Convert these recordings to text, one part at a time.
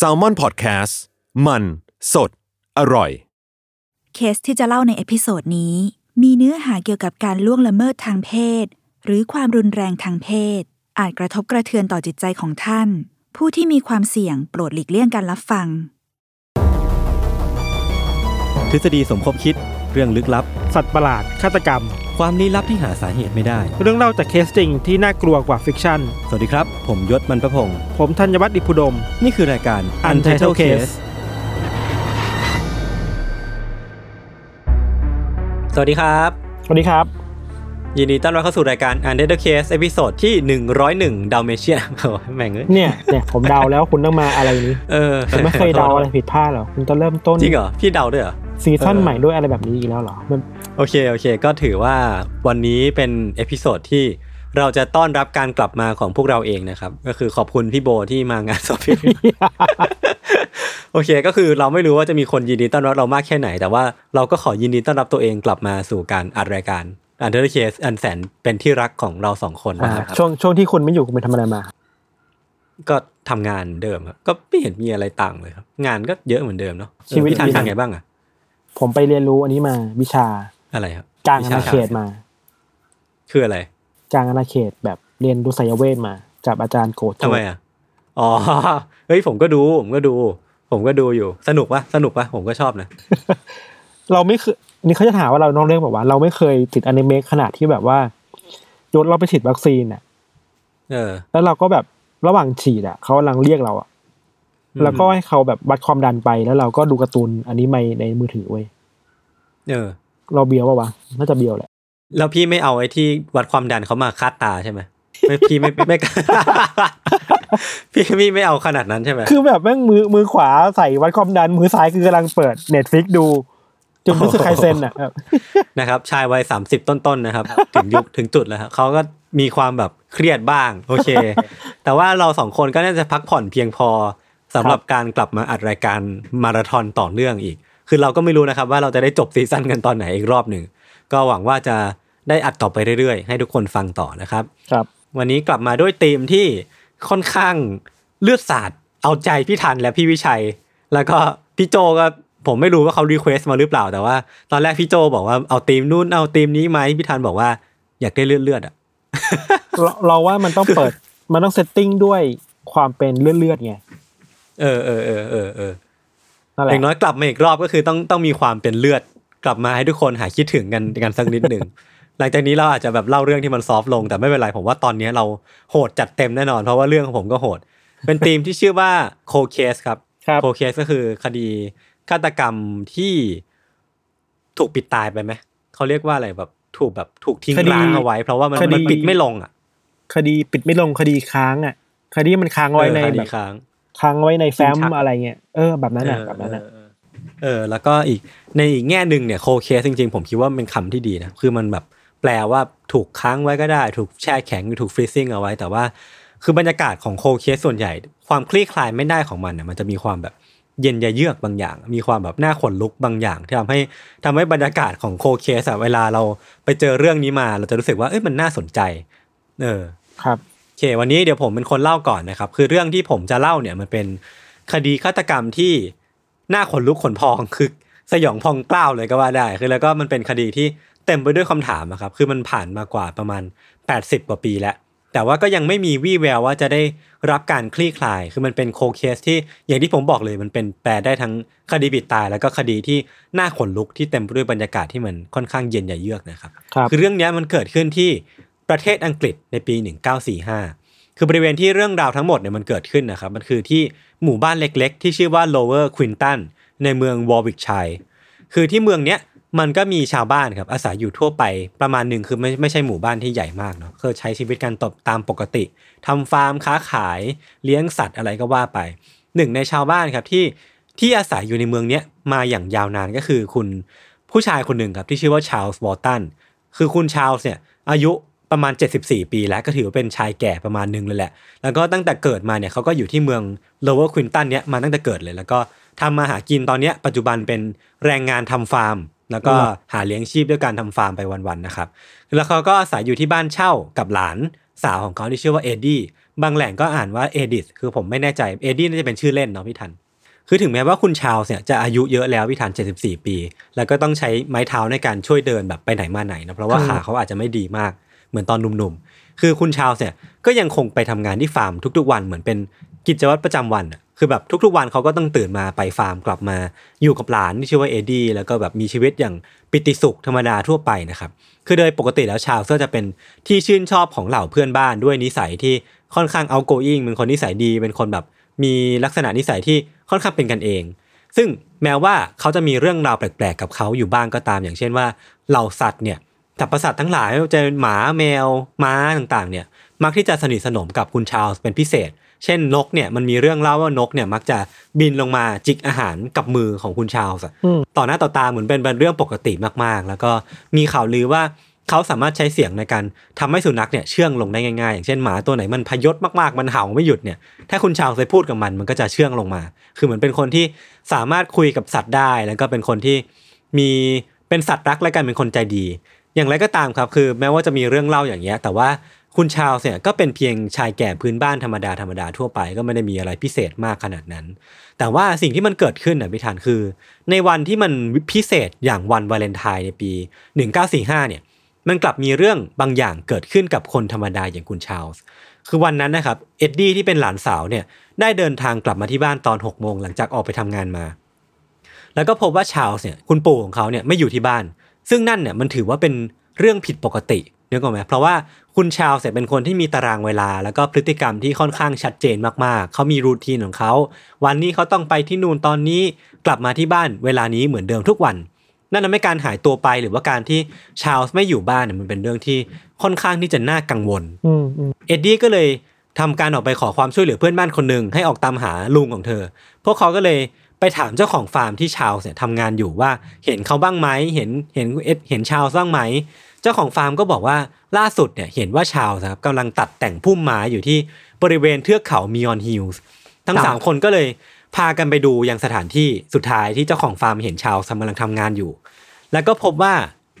Salmon Podcast มัน สด อร่อย เคสที่จะเล่าใน episode นี้ มีเนื้อหาเกี่ยวกับการล่วงละเมิดทางเพศ หรือความรุนแรงทางเพศ อาจกระทบกระเทือนต่อจิตใจของท่าน ผู้ที่มีความเสี่ยงโปรดหลีกเลี่ยงการรับฟัง ทฤษฎีสมคบคิดเรื่องลึกลับ สัตว์ประหลาดฆาตกรรม ความลี้ลับที่หาสาเหตุไม่ได้ เรื่องเล่าจากเคสจริงที่น่ากลัวกว่า fiction สวัสดีครับ ผมยชญ์ บรรพพงศ์ผมธัญวัฒน์อิพภูดม นี่คือรายการ Untitled Case สวัสดีครับ สวัสดีครับ ยินดีต้อนรับเข้าสู่รายการ Untitled Case episode ที่ 101ดาวเมเชียโอ้ยแม่งเอ้ยเนี่ยเนี่ยผมเดาแล้วคุณต้องมาอะไรนี้เออผมไม่เคยเดาอะไรผิดพลาดหรอกคุณต้องเริ่มต้นจริงเหรอพี่เดาด้วยเหรอ season เออใหม่ด้วยอะไรแบบนี้อีกแล้วเหรอมันโอเคโอเค ก็ถือว่าวันนี้เป็น episode ที่เราจะต้อนรับการกลับมาของพวกเราเองนะครับ ก็คือขอบคุณพี่โบที่มางานสอบพี่โอเค ก็คือเราไม่รู้ว่าจะมีคนยินดีต้อนรับเรามากแค่ไหน แต่ว่าเราก็ขอยินดีต้อนรับตัวเองกลับมาสู่การอัดรายการ Untitled Case อันแสนเป็นที่รักของเราสองคนอ่านะครับช่วงช่วงที่คุณไม่อยู่คุณไปทำอะไรมา ก็ทำงานเดิมครับก็ไม่เห็นมีอะไรต่างเลยครับ งานก็เยอะเหมือนเดิมเนาะชีวิตพี่ธัญดีนะทำไงบ้างอะ ผมไปเรียนรู้อันนี้มาวิชาอะไรครับกลางอาณาเขตมา คืออะไรกลางอาณาเขตแบบเรียนดูไสยเวทมาจากอาจารย์โกโจทำไมอะอ๋อเฮ้ยผมก็ดูผมก็ดู ผมก็ดูอยู่ สนุกปะสนุกปะผมก็ชอบนะ เราไม่เคยนี่เขาจะถามว่าเรานอกเรื่องแบบว่า เราไม่เคยติดอนิเมะขนาดที่แบบว่ายศเราไปฉีดวัคซีนอะ เออ แล้วเราก็แบบระหว่างฉีดอะเขากำลังเรียกเราอะอืม แล้วก็ให้เขาแบบวัดความดันไปแล้วเราก็ดูการ์ตูนอันนี้ในในมือถือเว้ยเออ เราเบียวปะวะน่าจะเบียวแหละ แล้วพี่ไม่เอาไอ้ที่วัดความดันเขามาคาดตาใช่ไหมไม่พี่ไม่ไม่ไม่พี่พี่ไม่เอาขนาดนั้นใช่ไหมคือแบบแม่งมือมือขวาใส่วัดความดันมือซ้ายคือกำลังเปิดเน็ตฟิกดูจนรู้สึกใครเซนอะแบบนะครับชายวัยสามสิบต้นๆนะครับ ถึงยุคถึงจุดแล้วครับเขาก็มีความแบบเครียดบ้าง โอเค แต่ว่าเราสองคนก็น่าจะพักผ่อนเพียงพอ สำหรับการกลับมาอัดรายการมาราธอนต่อเนื่องอีก คือเราก็ไม่รู้นะครับว่าเราจะได้จบ season กันตอนไหนอีกรอบหนึ่ง ก็หวังว่าจะได้อัดต่อไปเรื่อยๆ ให้ทุกคนฟังต่อนะครับ ครับ วันนี้กลับมาด้วยธีมที่ค่อนข้างเลือดสาดเอาใจพี่ธัญและพี่วิชัย แล้วก็พี่โจก็ผมไม่รู้ว่าเขา request มาหรือเปล่าแต่ว่า ตอนแรกพี่โจบอกว่าเอาธีมนู่นเอาธีมนี้ไหมพี่ธัญบอกว่าอยากได้เลือดเลือดๆอะเราเราว่ามันต้องเปิด มันต้อง setting ด้วยความเป็นเลือดเลือดๆไง เออเออเออเออเออนั่นแหอละย่างน้อยกลับมาอีกรอบก็คือต้องต้องมีความเป็นเลือดกลับมาให้ทุกคนหายคิดถึงกันกันสักนิดหนึ่งหลังจากนี้เราอาจจะแบบเล่าเรื่องที่มัน soft ลง แต่ไม่เป็นไรผมว่าตอนนี้เราโหดจัดเต็มแน่นอนเพราะว่าเรื่องของผมก็โหด เป็นธีมที่ชื่อว่า Cold Case ครับครับ Cold Case ก็คือคดีฆาตกรรมที่ถูกปิดตายไปไหมเขาเรียกว่าอะไรแบบถูกแบบถูกทิ้งร้างเอาไว้ เพราะว่ามันมันปิดไม่ลงอะ คดีปิดไม่ลงคดีค้างอะ คดีมันค้างไว้ในเออคดีแบบ ค้างค้างไว้ในแฟ้มทิ้งชักอะไรเงี้ยเออแบบนั้นอะเออแบบนั้นอะเออเออ แล้วก็อีกในอีกแง่หนึ่งเนี่ยโคเคสจริงๆ ผมคิดว่าเป็นคำที่ดีนะคือมันแบบแปลว่าถูกค้างไว้ก็ได้ ถูกแช่แข็งหรือถูกฟรีซิ่งเอาไว้ แต่ว่าคือบรรยากาศของโคเคสส่วนใหญ่ ความคลี่คลายไม่ได้ของมันเนี่ยมันจะมีความแบบเย็นยะเยือกบางอย่าง มีความแบบหน้าขนลุกบางอย่าง ที่ทำให้ทำให้บรรยากาศของโคเคสอะเวลาเราไปเจอเรื่องนี้มา เราจะรู้สึกว่าเอ้ยมันน่าสนใจ เออครับโอ เค วันนี้เดี๋ยวผมเป็นคนเล่าก่อนนะครับ คือเรื่องที่ผมจะเล่าเนี่ยมันเป็นคดีฆาตกรรมที่น่าขนลุกขนพองคือสยองพองกล้าวเลยก็ว่าได้ คือแล้วก็มันเป็นคดีที่เต็มไปด้วยคำถามอะครับ คือมันผ่านมากว่าประมาณ 80 กว่าปีแล้ว แต่ว่าก็ยังไม่มีวี่แววว่าจะได้รับการคลี่คลาย คือมันเป็น Cold Case ที่อย่างที่ผมบอกเลยมันเป็นแปลได้ทั้งคดีปิดตาย แล้วก็คดีที่น่าขนลุกที่เต็มไปด้วยบรรยากาศที่มันค่อนข้างเย็นอย่าเยือกนะครับครับคือเรื่องเนี้ยมันเกิดขึ้นที่ ประเทศอังกฤษในปี 1945 คือบริเวณที่เรื่องราวทั้งหมดเนี่ยมันเกิดขึ้นนะครับ มันคือที่หมู่บ้านเล็กๆ ที่ชื่อว่า Lower Quinton ในเมืองวอร์วิกเชียร์คือที่เมืองเนี้ยมันก็มีชาวบ้านครับอาศัยอยู่ทั่วไปประมาณหนึ่งคือไม่ไม่ใช่หมู่บ้านที่ใหญ่มากเนาะคือใช้ชีวิตกันตบตามปกติทำฟาร์มค้าขายเลี้ยงสัตว์อะไรก็ว่าไปหนึ่งในชาวบ้านครับที่ที่อาศัยอยู่ในเมืองเนี้ยมาอย่างยาวนานก็คือคุณผู้ชายคนหนึ่งครับที่ชื่อว่าชาลส์วอลตันคือคุณชาลส์เนี่ยอายุ ประมาณ 74 ปีแล้วก็ถือว่าเป็นชายแก่ประมาณหนึงเลยแหละ แล้วก็ตั้งแต่เกิดมาเนี่ยเขาก็อยู่ที่เมือง Lower Quinton เนี้ยมาตั้งแต่เกิดเลย แล้วก็ทำมาหากินตอนเนี้ยปัจจุบันเป็นแรงงานทำฟาร์ม แล้วก็หาเลี้ยงชีพด้วยการทำฟาร์มไปวันๆนะครับแล้วเขาก็อาศัยอยู่ที่บ้านเช่ากับหลานสาวของเขาที่ชื่อว่าเอ็ดดี้บางแหล่งก็อ่านว่าเอดิธคือผมไม่แน่ใจเอดี้น่าจะเป็นชื่อเล่นเนาะพี่ธัญคือถึงแม้ว่าคุณชาลส์เนี่ยจะอายุเยอะแล้วพี่ธัญ 74 ปี แล้วก็ต้องใช้ไม้เท้าในการช่วยเดินแบบไปไหนมาไหนนะเพราะว่าอืมขาเขาอาจจะไม่ดีมาก เหมือนตอนหนุ่มๆ คือคุณชาลส์เนี่ยก็ยังคงไปทำงานที่ฟาร์มทุกๆวันเหมือนเป็นกิจวัตรประจำวันอะคือแบบทุกๆวันเขาก็ต้องตื่นมาไปฟาร์มกลับมาอยู่กับหลานที่ชื่อว่าเอดี้แล้วก็แบบมีชีวิตอย่างปิติสุขธรรมดาทั่วไปนะครับคือโดยปกติแล้วชาลส์ก็จะเป็นที่ชื่นชอบของเหล่าเพื่อนบ้านด้วยนิสัยที่ค่อนข้าง outgoing เป็นคนนิสัยดีเป็นคนแบบมีลักษณะนิสัยที่ค่อนข้างเป็นกันเอง ซึ่งแม้ว่าเขาจะมีเรื่องราวแปลกๆ กับเขาอยู่บ้างก็ตาม อย่างเช่นว่าเหล่าสัตว์เนี่ย สัตว์ประสาททั้งหลายไม่ว่าจะเป็นหมาแมวม้าต่างๆเนี่ยมักที่จะสนิทสนมกับคุณชาลส์เป็นพิเศษ เช่นนกเนี่ยมันมีเรื่องเล่าว่านกเนี่ยมักจะบินลงมาจิกอาหารกับมือของคุณชาลส์อะอืมต่อหน้าต่อตาเหมือนเป็นเป็นเรื่องปกติมากๆ แล้วก็มีข่าวลือว่าเขาสามารถใช้เสียงในการทำให้สุนัขเนี่ยเชื่องลงได้ง่ายๆ อย่างเช่นหมาตัวไหนมันพยศมากๆ มันเห่าไม่หยุดเนี่ยถ้าคุณชาวเคยพูดกับมันมันก็จะเชื่องลงมา คือเหมือนเป็นคนที่สามารถคุยกับสัตว์ได้ แล้วก็เป็นคนที่มีเป็นสัตว์รักและกันเป็นคนใจดี อย่างไรก็ตามครับคือแม้ว่าจะมีเรื่องเล่าอย่างเงี้ยแต่ว่าคุณชาวเนี่ยก็เป็นเพียงชายแก่พื้นบ้านธรรมดาธรรมดาทั่วไปก็ไม่ได้มีอะไรพิเศษมากขนาดนั้น แต่ว่าสิ่งที่มันเกิดขึ้นนะพี่ธานคือ ในวันที่มันพิเศษอย่างวันวาเลนไทน์ในปี 1945เนี่ยมันกลับมีเรื่องบางอย่างเกิดขึ้นกับคนธรรมดาอย่างคุณชาลส์คือวันนั้นนะครับเอ็ดดี้ที่เป็นหลานสาวเนี่ยได้เดินทางกลับมาที่บ้านตอน6โมงหลังจากออกไปทำงานมา แล้วก็พบว่าชาลส์เนี่ยคุณปู่ของเขาเนี่ยไม่อยู่ที่บ้าน ซึ่งนั่นเนี่ยมันถือว่าเป็นเรื่องผิดปกตินึกออกไหมเพราะว่าคุณชาลส์เนี่ยเป็นคนที่มีตารางเวลา แล้วก็พฤติกรรมที่ค่อนข้างชัดเจนมากๆ เขามีรูทีนของเขา วันนี้เขาต้องไปที่นู่นตอนนี้กลับมาที่บ้านเวลานี้เหมือนเดิมทุกวัน นั่นทำให้การหายตัวไปหรือว่าการที่ชาลส์ไม่อยู่บ้านเนี่ยมันเป็นเรื่องที่ค่อนข้างที่จะน่ากังวลอืมอืมเอ็ดดี้ก็เลยทำการออกไปขอความช่วยเหลือเพื่อนบ้านคนหนึ่งให้ออกตามหาลุงของเธอ พวกเขาก็เลย ไปถามเจ้าของฟาร์มที่ชาลส์เนี่ยทำงานอยู่ว่าเห็นเขาบ้างไหมเห็นเห็นเอ็ดเห็นชาลส์บ้างไหม เจ้าของฟาร์มก็บอกว่าล่าสุดเนี่ยเห็นว่าชาลส์ครับกำลังตัดแต่งพุ่มไม้อยู่ที่บริเวณเทือกเขามิออนฮิลส์ทั้งสามคนก็เลยพากันไปดูยังสถานที่สุดท้ายที่เจ้าของฟาร์มเห็นชาลส์กำลังทำงานอยู่ แล้วก็พบว่า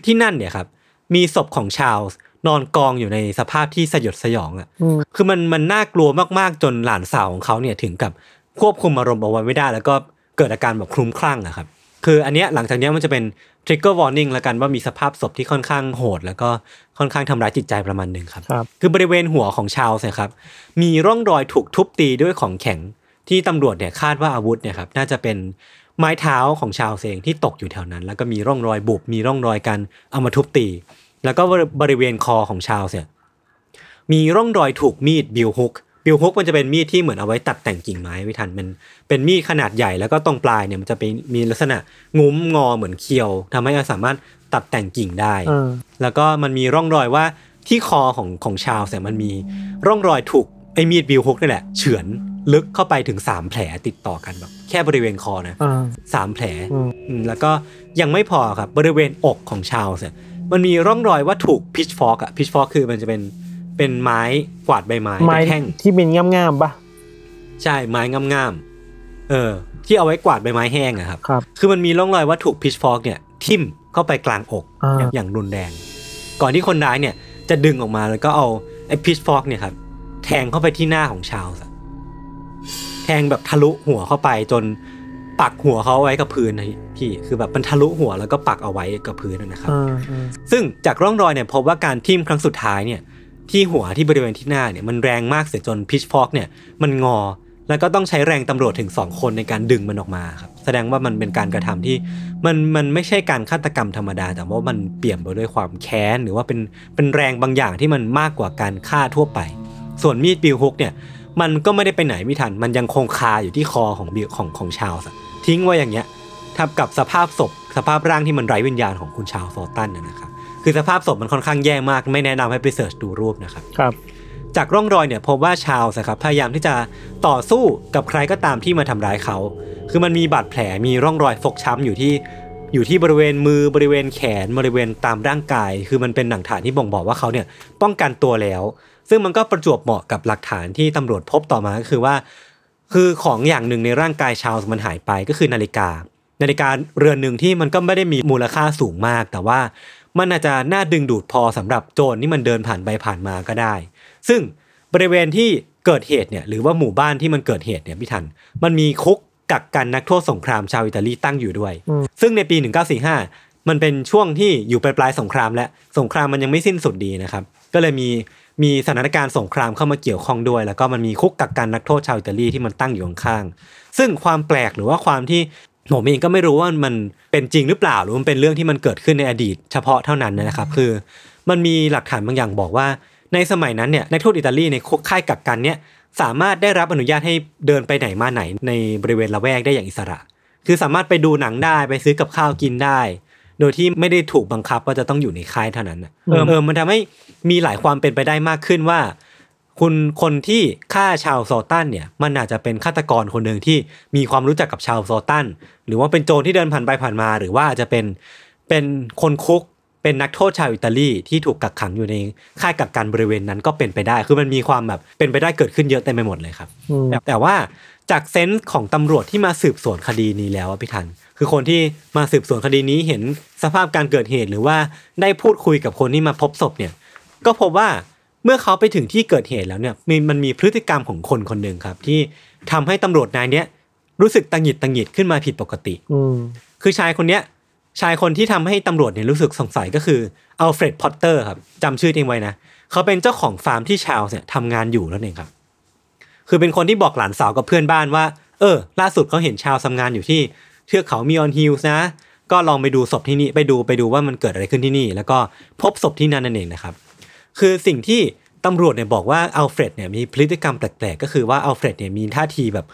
ที่นั่นเนี่ยครับมีศพของชาลส์นอนกองอยู่ในสภาพที่สยดสยองอะอืมคือมันมันน่ากลัวมากๆจนหลานสาวของเขาเนี่ยถึงกับควบคุมอารมณ์เอาไว้ไม่ได้ แล้วก็ เกิดอาการแบบคลุ้มคลั่งอะครับคืออันเนี้ยหลังจากเนี้ยมันจะเป็น trigger warning แล้วกันว่ามีสภาพศพที่ค่อนข้างโหด แล้วก็ค่อนข้างทำร้ายจิตใจประมาณหนึ่งครับครับ คือบริเวณหัวของชาวเนี่ยครับมีร่องรอยถูกทุบตีด้วยของแข็งที่ตำรวจเนี่ยคาดว่าอาวุธเนี่ยครับน่าจะเป็นไม้เท้าของชาวเองที่ตกอยู่แถวนั้น แล้วก็มีร่องรอยบุบมีร่องรอยการเอามาทุบตี แล้วก็บริเวณคอของชาวเนี่ยมีร่องรอยถูกมีดบิลฮุก บิลฮุกมันจะเป็นมีดที่เหมือนเอาไว้ตัดแต่งกิ่งไม้ไว้ทันมันเป็นมีดขนาดใหญ่แล้วก็ตรงปลายเนี่ยมันจะเป็นมีลักษณะงุ้มงอเหมือนเคียวทำให้เราสามารถตัดแต่งกิ่งได้อ่าแล้วก็มันมีร่องรอยว่าที่คอของของชาวเนี่ยมันมีร่องรอยถูกไอ้มีดบิลฮุกนี่แหละเฉือนลึกเข้าไปถึง 3 แผลติดต่อกันแบบแค่บริเวณคอนะอ่าสามแผลอืมอืมแล้วก็ยังไม่พอครับบริเวณอกของชาวเนี่ยมันมีร่องรอยว่าถูกพิชฟอกอะพิชฟอกคือมันจะเป็น เป็นไม้กวาดใบไม้ไม้เป็นแท่งที่เป็นง่ามๆปะใช่ไม้งามๆเออ ที่เอาไว้กวาดใบไม้แห้งอะครับครับ คือมันมีร่องรอยว่าถูกพิชฟอกเนี่ย ทิ่มเข้าไปกลางอกอ่าอย่างอย่างรุนแรง ก่อนที่คนร้ายเนี่ย จะดึงออกมาแล้วก็เอาไอ้พิชฟอกเนี่ยครับแทงเข้าไปที่หน้าของชาวส์อะแทงแบบทะลุหัวเข้าไปจนปักหัวเขาเอาไว้กับพื้นนะพี่คือแบบมันทะลุหัวแล้วก็ปักเอาไว้กับพื้นนะครับอ่าอ่าซึ่งจากร่องรอยเนี่ยพบว่าการทิ่มครั้งสุดท้ายเนี่ย ที่หัวที่บริเวณที่หน้าเนี่ยมันแรงมากเสียจนพิชฟอกเนี่ยมันงอ แล้วก็ต้องใช้แรงตำรวจถึงสองคนในการดึงมันออกมาครับแสดงว่ามันเป็นการกระทำที่มันมันไม่ใช่การฆาตกรรมธรรมดา แต่ว่ามันเปี่ยมไปด้วยความแค้น หรือว่าเป็นเป็นแรงบางอย่างที่มันมากกว่าการฆ่าทั่วไป ส่วนมีดบิลฮุกเนี่ยมันก็ไม่ได้ไปไหนไม่ทัน มันยังคงคาอยู่ที่คอของบิลของของชาวส์ทิ้งไว้อย่างเงี้ยทับกับสภาพศพสภาพร่างที่มันไร้วิญญาณของคุณชาวโซตันนะครับ คือสภาพศพมันค่อนข้างแย่มาก ไม่แนะนำให้ไปเสิร์ชดูรูปนะครับครับ จากร่องรอยเนี่ยพบว่าชาวส์นะครับพยายามที่จะต่อสู้กับใครก็ตามที่มาทำร้ายเขา คือมันมีบาดแผลมีร่องรอยฟกช้ำอยู่ที่อยู่ที่บริเวณมือบริเวณแขนบริเวณตามร่างกาย คือมันเป็นหลักฐานที่บ่งบอกว่าเขาเนี่ยป้องกันตัวแล้ว ซึ่งมันก็ประจวบเหมาะกับหลักฐานที่ตำรวจพบต่อมาก็คือว่า คือของอย่างหนึ่งในร่างกายชาวส์มันหายไปก็คือนาฬิกา นาฬิกาเรือนหนึ่งที่มันก็ไม่ได้มีมูลค่าสูงมาก แต่ว่า มันอาจจะน่าดึงดูดพอสำหรับโจรที่มันเดินผ่านไปผ่านมาก็ได้ ซึ่งบริเวณที่เกิดเหตุเนี่ยหรือว่าหมู่บ้านที่มันเกิดเหตุเนี่ยพี่ทัน มันมีคุกกักกันนักโทษสงครามชาวอิตาลีตั้งอยู่ด้วยอืมซึ่งในปี 1945 มันเป็นช่วงที่อยู่ปลายปลายๆสงครามและสงครามมันยังไม่สิ้นสุดดีนะครับ ก็เลยมีมีสถานการณ์สงครามเข้ามาเกี่ยวข้องด้วย แล้วก็มันมีคุกกักกันนักโทษชาวอิตาลีที่มันตั้งอยู่ข้างๆซึ่งความแปลกหรือว่าความที่ ผมเองก็ไม่รู้ว่ามันเป็นจริงหรือเปล่าหรือมันเป็นเรื่องที่มันเกิดขึ้นในอดีต เฉพาะเท่านั้นนะครับ คือมันมีหลักฐานบางอย่างบอกว่า ในสมัยนั้นเนี่ยนักโทษอิตาลีในคุกค่ายกักกันเนี่ยสามารถได้รับอนุญาตให้เดินไปไหนมาไหนในบริเวณละแวกได้อย่างอิสระ คือสามารถไปดูหนังได้ไปซื้อกับข้าวกินได้ โดยที่ไม่ได้ถูกบังคับว่าจะต้องอยู่ในค่ายเท่านั้นเออเออมันทำให้มีหลายความเป็นไปได้มากขึ้นว่า คุณคนที่ฆ่าชาวโซตันเนี่ยมันอาจจะเป็นฆาตกรคนหนึ่งที่มีความรู้จักกับชาวโซตันหรือว่าเป็นโจรที่เดินผ่านไปผ่านมา หรือว่าอาจจะเป็นเป็นคนคุกเป็นนักโทษชาวอิตาลีที่ถูกกักขังอยู่ในค่ายกักกันบริเวณนั้นก็เป็นไปได้ คือมันมีความแบบเป็นไปได้เกิดขึ้นเยอะเต็มไปหมดเลยครับอืมแต่แต่ว่าจากเซนส์ของตำรวจที่มาสืบสวนคดีนี้แล้วอะพี่ทัน คือคนที่มาสืบสวนคดีนี้เห็นสภาพการเกิดเหตุหรือว่าได้พูดคุยกับคนที่มาพบศพเนี่ย ก็พบว่า เมื่อเขาไปถึงที่เกิดเหตุแล้วเนี่ยมีมันมีพฤติกรรมของคนคนหนึ่งครับ ที่ทำให้ตำรวจนายเนี้ยรู้สึกตังหงิดตังหงิดขึ้นมาผิดปกติ อืมคือชายคนเนี้ย ชายคนที่ทำให้ตำรวจเนี่ยรู้สึกสงสัยก็คืออัลเฟรดพอตเตอร์ครับจำชื่อเองไว้นะเขาเป็นเจ้าของฟาร์มที่ชาลส์เนี่ยทำงานอยู่นั่นเองครับ คือเป็นคนที่บอกหลานสาวกับเพื่อนบ้านว่า เออ ล่าสุดเขาเห็นชาลส์ทำงานอยู่ที่เทือกเขา Meon Hill นะ ก็ลองไปดูศพที่นี่ไปดูไปดูว่ามันเกิดอะไรขึ้นที่นี่ แล้วก็พบศพที่นั่นนั่นเองนะครับ คือสิ่งที่ตำรวจเนี่ยบอกว่าอัลเฟรดเนี่ยมีพฤติกรรมแปลกๆ ก็คือว่าอัลเฟรดเนี่ยมีท่าทีแบบ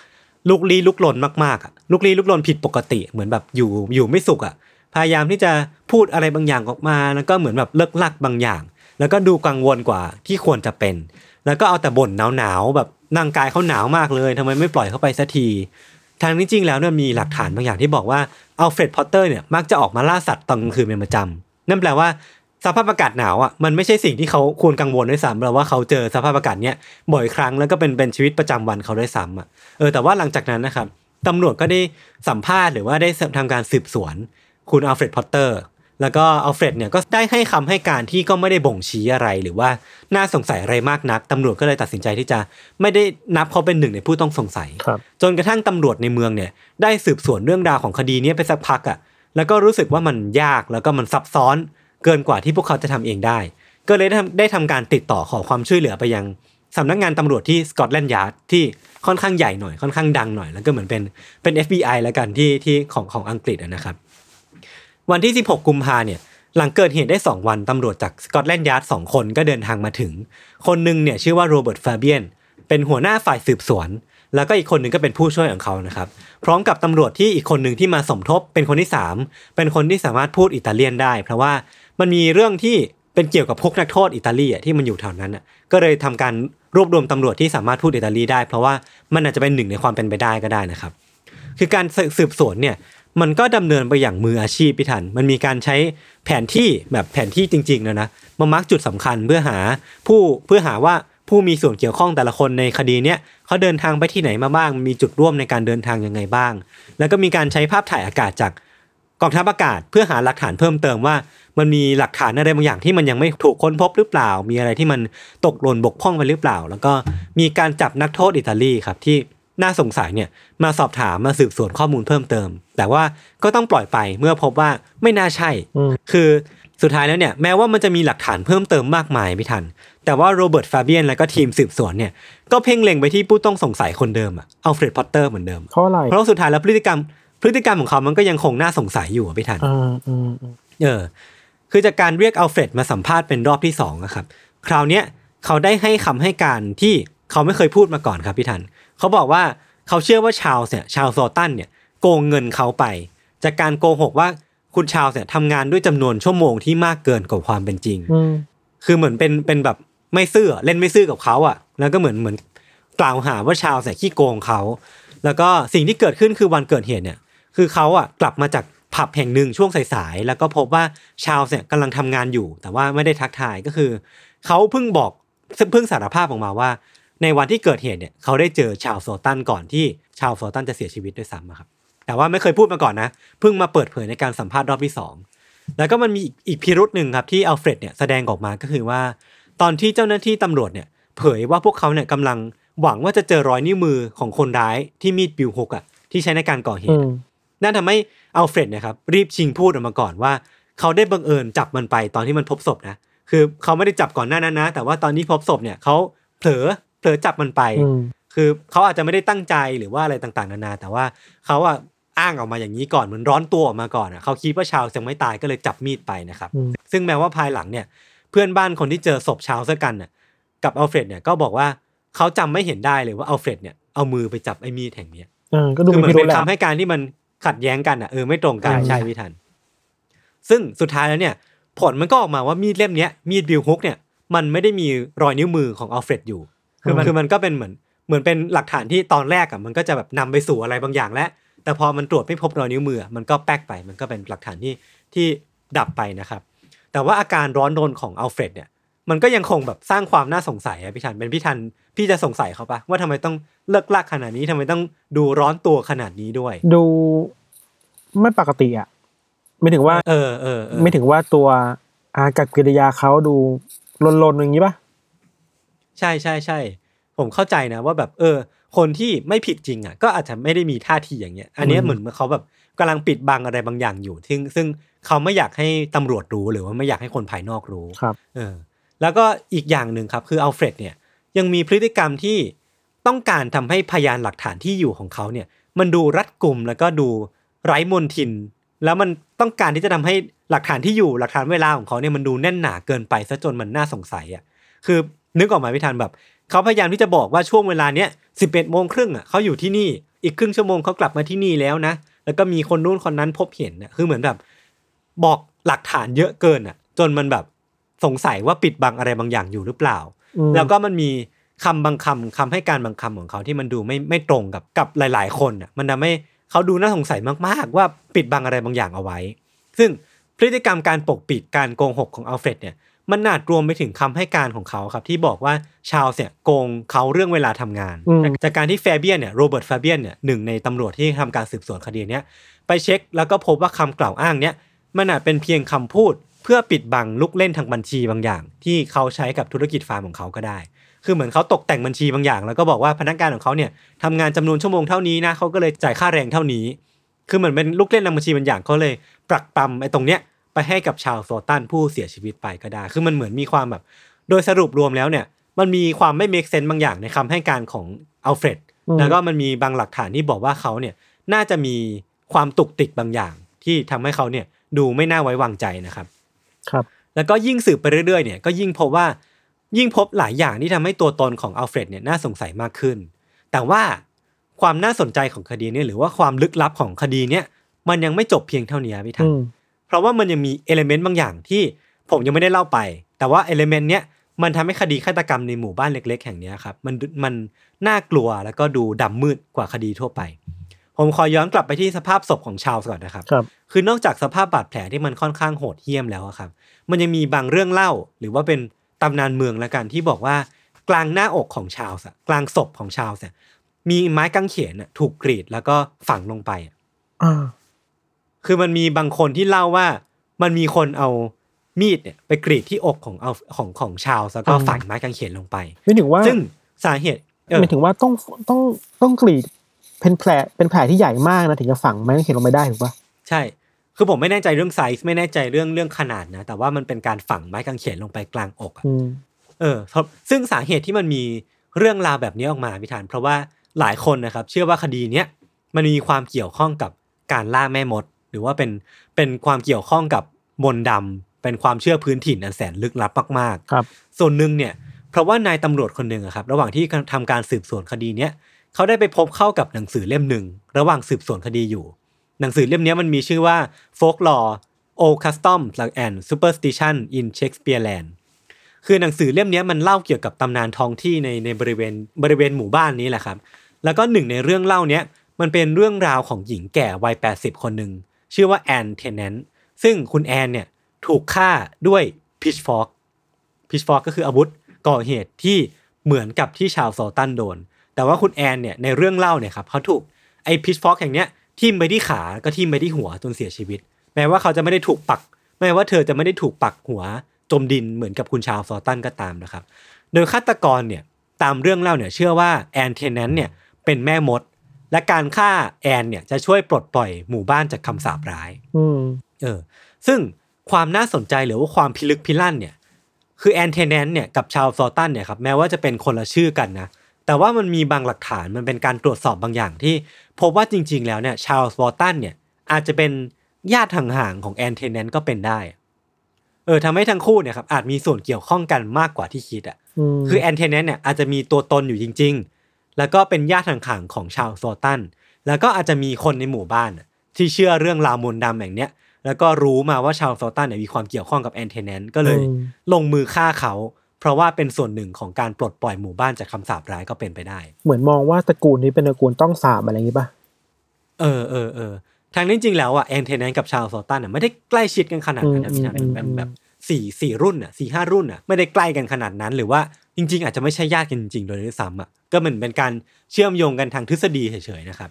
ลุกลี้ลุกลนมากๆอะลุกลี้ลุกลนผิดปกติ เหมือนแบบอยู่อยู่ไม่สุขอะพยายามที่จะพูดอะไรบางอย่างออกมาแล้วก็เหมือนแบบเลิ่กลั่กบางอย่าง แล้วก็ดูกังวลกว่าที่ควรจะเป็น แล้วก็เอาแต่บ่นหนาวๆแบบร่างกายเขาหนาวมากเลยทำไมไม่ปล่อยเขาไปสักทีทางนี้จริงแล้วเนี่ยมีหลักฐานบางอย่างที่บอกว่าอัลเฟรดพอตเตอร์เนี่ยมักจะออกมาล่าสัตว์ตอนกลางคืนเป็นประจำนั่นแปลว่า สภาพอากาศหนาวอะมันไม่ใช่สิ่งที่เขาควรกังวลด้วยซ้ำเพราะว่าเขาเจอสภาพอากาศเนี้ยบ่อยครั้งแล้วก็เป็นเป็นชีวิตประจำวันเขาด้วยซ้ำอะเออแต่ว่าหลังจากนั้นนะครับตำรวจก็ได้สัมภาษณ์หรือว่าได้ทำการสืบสวน คุณอัลเฟรดพอตเตอร์แล้วก็อัลเฟรดเนี่ยก็ได้ให้คำให้การที่ก็ไม่ได้บ่งชี้อะไรหรือว่าน่าสงสัยอะไรมากนักตำรวจก็เลยตัดสินใจที่จะไม่ได้นับเขาเป็นหนึ่งในผู้ต้องสงสัยครับจนกระทั่งตำรวจในเมืองเนี่ยได้สืบสวนเรื่องราวของคดีเนี้ยไปสักพักอะ่ะแล้วก็รู้สึกว่ามันยากแล้วก็มันซับซ้อน เกินกว่าที่พวกเขาจะทำเองได้ ก็เลยได้ทำได้ทำการติดต่อขอความช่วยเหลือไปยังสำนักงานตำรวจที่สกอตแลนด์ยาร์ดที่ค่อนข้างใหญ่หน่อยค่อนข้างดังหน่อย แล้วก็เหมือนเป็นเป็น FBI แล้วกันที่ที่ของของอังกฤษนะครับ วันที่ 16 กุมภาเนี่ยหลังเกิดเหตุได้ 2 วันตำรวจจากสกอตแลนด์ยาร์ดสองคนก็เดินทางมาถึง คนหนึ่งเนี่ยชื่อว่าโรเบิร์ตฟาเบียนเป็นหัวหน้าฝ่ายสืบสวน แล้วก็อีกคนหนึ่งก็เป็นผู้ช่วยของเขานะครับ พร้อมกับตำรวจที่อีกคนหนึ่งที่มาสมทบเป็นคนที่ 3 เป็นคนที่สามารถพูดอิตาเลียนได้ เพราะว่า มันมีเรื่องที่เป็นเกี่ยวกับพวกนักโทษอิตาลีอะที่มันอยู่แถวนั้นอะก็เลยทำการรวบรวมตำรวจที่สามารถพูดอิตาลีได้ เพราะว่ามันอาจจะเป็นหนึ่งในความเป็นไปได้ก็ได้นะครับ คือการสืบสวนเนี่ยมันก็ดำเนินไปอย่างมืออาชีพพี่ทัน มันมีการใช้แผนที่แบบแผนที่จริงๆนะนะมามาร์กจุดสำคัญเพื่อหาผู้เพื่อหาว่าผู้มีส่วนเกี่ยวข้องแต่ละคนในคดีเนี้ยเขาเดินทางไปที่ไหนมาบ้าง มีจุดร่วมในการเดินทางยังไงบ้าง แล้วก็มีการใช้ภาพถ่ายอากาศจากกองทัพอากาศเพื่อหาหลักฐานเพิ่มเติมว่า มันมีหลักฐานอะไรบางอย่างที่มันยังไม่ถูกค้นพบหรือเปล่า มีอะไรที่มันตกหล่นบกพร่องไปหรือเปล่า แล้วก็มีการจับนักโทษอิตาลีครับที่น่าสงสัยเนี่ยมาสอบถามมาสืบสวนข้อมูลเพิ่มเติม แต่ว่าก็ต้องปล่อยไปเมื่อพบว่าไม่น่าใช่อืมคือสุดท้ายแล้วเนี่ยแม้ว่ามันจะมีหลักฐานเพิ่มเติมมากมายพี่ทัน แต่ว่าโรเบิร์ตฟาเบียนและก็ทีมสืบสวนเนี่ยก็เพ่งเล็งไปที่ผู้ต้องสงสัยคนเดิมอะอัลเฟรดพอตเตอร์เหมือนเดิมเพราะอะไรเพราะสุดท้ายแล้วพฤติกรรมพฤติกรรมของเขามันก็ยังคงน่าสงสัยอยู่อะพี่ทันอ่าอืมอืมเออ คือจากการเรียกอัลเฟรดมาสัมภาษณ์เป็นรอบที่สองอะครับ คราวเนี้ยเขาได้ให้คำให้การที่เขาไม่เคยพูดมาก่อนครับพี่ทัน เขาบอกว่าเขาเชื่อว่าชาวส์เนี่ยชาวโซตันเนี่ยโกงเงินเขาไป จากการโกหกว่าคุณชาวส์เนี่ยทำงานด้วยจำนวนชั่วโมงที่มากเกินกว่าความเป็นจริงอืมคือเหมือนเป็นเป็นแบบไม่ซื่อเล่นไม่ซื่อกับเขาอะ แล้วก็เหมือนเหมือนกล่าวหาว่าชาวเนี่ยขี้โกงเขา แล้วก็สิ่งที่เกิดขึ้นคือวันเกิดเหตุเนี่ย คือเขาอะกลับมาจาก ผับแห่งหนึ่งช่วงสายๆแล้วก็พบว่าชาวเนี่ยกำลังทำงานอยู่ แต่ว่าไม่ได้ทักทายก็คือเขาเพิ่งบอกเพิ่งสารภาพออกมาว่า ในวันที่เกิดเหตุเนี่ยเขาได้เจอชาวโซตันก่อนที่ชาวโซตันจะเสียชีวิตด้วยซ้ำอะครับแต่ว่าไม่เคยพูดมาก่อนนะเพิ่งมาเปิดเผยในการสัมภาษณ์รอบที่สองแล้วก็มันมีอีกอีกพิรุษหนึ่งครับที่อัลเฟรดเนี่ยแสดงออกมาก็คือว่า ตอนที่เจ้าหน้าที่ตำรวจเนี่ยเผยว่าพวกเขาเนี่ยกำลังหวังว่าจะเจอรอยนิ้วมือของคนร้ายที่มีดบิลฮุกอะที่ใช้ในการก่อเหอืตุมนั่นทำให้ อัลเฟรดเนะครับรีบชิงพูดออกมาก่อนว่า เขาได้บังเอิญจับมันไปตอนที่มันพบศพนะคือเขาไม่ได้จับก่อนหน้านั้นนะ แต่ว่าตอนที่พบศพเนี่ยเขาเผลอเผลอจับมันไปอืมคือเขาอาจจะไม่ได้ตั้งใจหรือว่าอะไรต่างๆนานา แต่ว่าเขาอะอ้างออกมาอย่างนี้ก่อนเหมือนร้อนตัวออกมาก่อนอะเขาคิดว่าชาวยังไม่ตายก็เลยจับมีดไปนะครับอืมซึ่งแม้ว่าภายหลังเนี่ยเพื่อนบ้านคนที่เจอศพชาร์ลส์วอลตันน่ะกับอัลเฟรดเนี่ยก็บอกว่าเขาจำไม่เห็นได้เลยว่าอัลเฟรดเนี่ยเอามือไปจับไอ้มีดแห่งเนี้ยเออก็ดูคือเหมือนเป็น มีอนพิรุธแหละคำให้การที่มัน ขัดแย้งกันอะเออไม่ตรงกันอืมใช่พี่ทัน ซึ่งสุดท้ายแล้วเนี่ย ผลมันก็ออกมาว่ามีดเล่มเนี้ยมีด billhook เนี่ยมันไม่ได้มีรอยนิ้วมือของอัลเฟรดอยู่คือมันคือมันก็เป็นเหมือนเหมือนเป็นหลักฐานที่ตอนแรกอะมันก็จะแบบนำไปสู่อะไรบางอย่างแล้วแต่พอมันตรวจไม่พบรอยนิ้วมือ มันก็แป๊กไป มันก็เป็นหลักฐานที่ที่ดับไปนะครับ แต่ว่าอาการร้อนรนของอัลเฟรดเนี่ย มันก็ยังคงแบบสร้างความน่าสงสัยอะพี่ทันเป็นพี่ทันพี่จะสงสัยเขาปะว่าทำไมต้องเลิกลากขนาดนี้ทำไมต้องดูร้อนตัวขนาดนี้ด้วย ดูไม่ปกติอะไม่ถึงว่าเออเออเออไม่ถึงว่าตัวอากับกิริยาเขาดูลนๆอย่างนี้ป่ะใช่ใช่ใช่ผมเข้าใจนะว่าแบบ เออ คนที่ไม่ผิดจริงอะ ก็อาจจะไม่ได้มีท่าทีอย่างเงี้ย อันเนี้ยอืมเหมือนเขาแบบกำลังปิดบังอะไรบางอย่างอยู่ซึ่งซึ่งเขาไม่อยากให้ตำรวจรู้หรือว่าไม่อยากให้คนภายนอกรู้ครับ เออ แล้วก็อีกอย่างหนึ่งครับคืออัลเฟรดเนี่ยยังมีพฤติกรรมที่ต้องการทำให้พยานหลักฐานที่อยู่ของเขาเนี่ยมันดูรัดกุมแล้วก็ดูไร้มนทิน แล้วมันต้องการที่จะทำให้หลักฐานที่อยู่หลักฐานเวลาของเขาเนี่ยมันดูแน่นหนาเกินไปซะจนมันน่าสงสัยอะคือนึกออกมาไม่ทันแบบ เขาพยายามที่จะบอกว่าช่วงเวลาเนี้ยสิบเอ็ดโมงครึ่งอะเขาอยู่ที่นี่อีกครึ่งชั่วโมงเขากลับมาที่นี่แล้วนะแล้วก็มีคนนู้นคนนั้นพบเห็นอะคือเหมือนแบบ บอกหลักฐานเยอะเกินอะ จนมันแบบ สงสัยว่าปิดบังอะไรบางอย่างอยู่หรือเปล่าอืมแล้วก็มันมีคำบางคำคำให้การบางคำของเขาที่มันดูไม่ไม่ตรงกับกับหลาย ๆ คนอะมันทำให้เขาดูน่าสงสัยมากๆ ว่าปิดบังอะไรบางอย่างเอาไว้ ซึ่งพฤติกรรมการปกปิดการโกงหกของอัลเฟรดเนี่ยมันนาดรวมไปถึงคำให้การของเขาครับที่บอกว่าชาร์ลส์เนี่ยโกงเขาเรื่องเวลาทำงานอืมจากจากการที่แฟเบียนเนี่ยโรเบิร์ตแฟเบียนเนี่ยหนึ่งในตำรวจที่ทำการสืบสวนคดีเนี้ยไปเช็คแล้วก็พบว่าคำกล่าวอ้างเนี้ยมันอาจเป็นเพียงคำพูด เพื่อปิดบังลูกเล่นทางบัญชีบางอย่าง ที่เขาใช้กับธุรกิจฟาร์มของเขาก็ได้ คือเหมือนเขาตกแต่งบัญชีบางอย่าง แล้วก็บอกว่าพนักงานของเขาเนี่ยทำงานจำนวนชั่วโมงเท่านี้นะเขาก็เลยจ่ายค่าแรงเท่านี้ คือเหมือนเป็นลูกเล่นทางบัญชีบางอย่างเขาเลยปรักปรำไอ้ตรงเนี้ยไปให้กับชาร์ลส์วอลตันผู้เสียชีวิตไปก็ได้ คือมันเหมือนมีความแบบ โดยสรุปรวมแล้วเนี่ย มันมีความไม่ make sense บางอย่างในคำให้การของอัลเฟรดอืมแล้วก็มันมีบางหลักฐานที่บอกว่าเขาเนี่ยน่าจะมีความตุกติกบางอย่าง ที่ทำให้เขาเนี่ยดูไม่น่าไว้วางใจนะครับ ครับ แล้วก็ยิ่งสืบไปเรื่อยๆเนี่ยก็ยิ่งพบว่ายิ่งพบหลายอย่างที่ทำให้ตัวตนของอัลเฟรดเนี่ยน่าสงสัยมากขึ้น แต่ว่าความน่าสนใจของคดีเนี้ยหรือว่าความลึกลับของคดีเนี้ยมันยังไม่จบเพียงเท่านี้พี่ทัอืมเพราะว่ามันยังมีเอลเมนต์บางอย่างที่ผมยังไม่ได้เล่าไป แต่ว่าเอลเมนต์เนี้ยมันทำให้คดีฆาตกรรมในหมู่บ้านเล็ก ๆ แห่งเนี้ยครับมันมันน่ากลัวแล้วก็ดูดำมืดกว่าคดีทั่วไป ผมขอย้อนกลับไปที่สภาพศพของชาวก่อนนะครับครับ คือนอกจากสภาพบาดแผลที่มันค่อนข้างโหดเหี้ยมแล้วอะครับ มันยังมีบางเรื่องเล่า หรือว่าเป็นตำนานเมืองละกันที่บอกว่า กลางหน้าอกของชาวส์อะกลางศพของชาวส์อะมีไม้กางเขนอะถูกกรีดแล้วก็ฝังลงไปอะอ่าคือมันมีบางคนที่เล่าว่า มันมีคนเอามีดเนี่ยไปกรีดที่อกของเอาของของชาวส์แล้วก็ฝังไม้กางเขนลงไปไม่ถึงว่าซึ่งสาเหตุเออไม่ถึงว่าต้องต้องต้องกรีด เป็นแผลเป็นแผลที่ใหญ่มากนะถึงจะฝังไม้กางเขนลงไปได้ถูกปะใช่ คือผมไม่แน่ใจเรื่องไซส์ไม่แน่ใจเรื่องเรื่องขนาดนะ แต่ว่ามันเป็นการฝังไม้กางเขนลงไปกลางอกอะอืมเออเพราะซึ่งสาเหตุที่มันมีเรื่องราวแบบนี้ออกมาพิธาน เพราะว่าหลายคนนะครับ เชื่อว่าคดีเนี้ยมันมีความเกี่ยวข้องกับการล่าแม่มด หรือว่าเป็นเป็นความเกี่ยวข้องกับมนต์ดำเป็นความเชื่อพื้นถิ่นอันแสนลึกลับมากๆครับ ส่วนหนึ่งเนี่ย เพราะว่านายตำรวจคนหนึ่งอะครับ ระหว่างที่ทำการสืบสวนคดีเนี้ย เขาได้ไปพบเข้ากับหนังสือเล่มหนึ่ง ระหว่างสืบสวนคดีอยู่ หนังสือเล่มนี้มันมีชื่อว่า Folklore Old Customs and Superstition in Shakespeareland คือหนังสือเล่มนี้มันเล่าเกี่ยวกับตำนานท้องที่ในในบริเวณบริเวณหมู่บ้านนี้แหละครับ แล้วก็หนึ่งในเรื่องเล่าเนี้ยมันเป็นเรื่องราวของหญิงแก่วัย 80 คนหนึ่งชื่อว่าแอนเทนแนนซึ่งคุณแอนเนี่ยถูกฆ่าด้วยพิชฟอกพิชฟอกก็คืออาวุธก่อเหตุที่เหมือนกับที่ชาวโซตันโดน แต่ว่าคุณแอนเนี่ยในเรื่องเล่าเนี่ยครับเขาถูกไอ้พิชฟอกแห่งเนี้ยทิ่มไปที่ขาก็ทิ่มไปที่หัวจนเสียชีวิต แม้ว่าเขาจะไม่ได้ถูกปัก แม้ว่าเธอจะไม่ได้ถูกปักหัวจมดินเหมือนกับคุณชาวโซตันก็ตามนะครับ โดยฆาตกรเนี่ยตามเรื่องเล่าเนี่ยเชื่อว่าแอนเทนแนนเนี่ยเป็นแม่มด และการฆ่าแอนเนี่ยจะช่วยปลดปล่อยหมู่บ้านจากคำสาปร้ายอืมเออ ซึ่งความน่าสนใจหรือว่าความพิลึกพิลั่นเนี่ย คือแอนเทนแนนเนี่ยกับชาวซอตันเนี่ยครับแม้ว่าจะเป็นคนละชื่อกันนะ แต่ว่ามันมีบางหลักฐานมันเป็นการตรวจสอบบางอย่างที่พบว่าจริง ๆ แล้วเนี่ยชาวซอตันเนี่ยอาจจะเป็นญาติห่างๆของแอนเทนแนนก็เป็นได้เออทำให้ทั้งคู่เนี่ยครับอาจมีส่วนเกี่ยวข้องกันมากกว่าที่คิดอะอืมคือแอนเทนแนนเนี่ยอาจจะมีตัวตนอยู่จริง ๆ แล้วก็เป็นญาติห่างๆของชาวโซตัน แล้วก็อาจจะมีคนในหมู่บ้านน่ะที่เชื่อเรื่องราวมนต์ดำอย่างเนี้ยแล้วก็รู้มาว่าชาวโซตันเนี่ยมีความเกี่ยวข้องกับแอนเทนแนนก็เลยอืมลงมือฆ่าเขา เพราะว่าเป็นส่วนหนึ่งของการปลดปล่อยหมู่บ้านจากคำสาปร้ายก็เป็นไปได้ เหมือนมองว่าตระกูลนี้เป็นตระกูลต้องสาบอะไรอย่างงี้ป่ะเออเออเออทางนี้จริงๆแล้วอะแอนเทนแนนกับชาวโซตันอะไม่ได้ใกล้ชิดกันขนาดนั้นนะอืมพี่นะอืมแบบอืมแบบสี่สี่รุ่นอะสี่ห้ารุ่นอะไม่ได้ใกล้กันขนาดนั้น หรือว่าจริง ๆ อาจจะไม่ใช่ญาติกันจริงๆโดยด้วยซ้ำอะก็เหมือนเป็นการเชื่อมโยงกันทางทฤษฎีเฉยๆนะครับ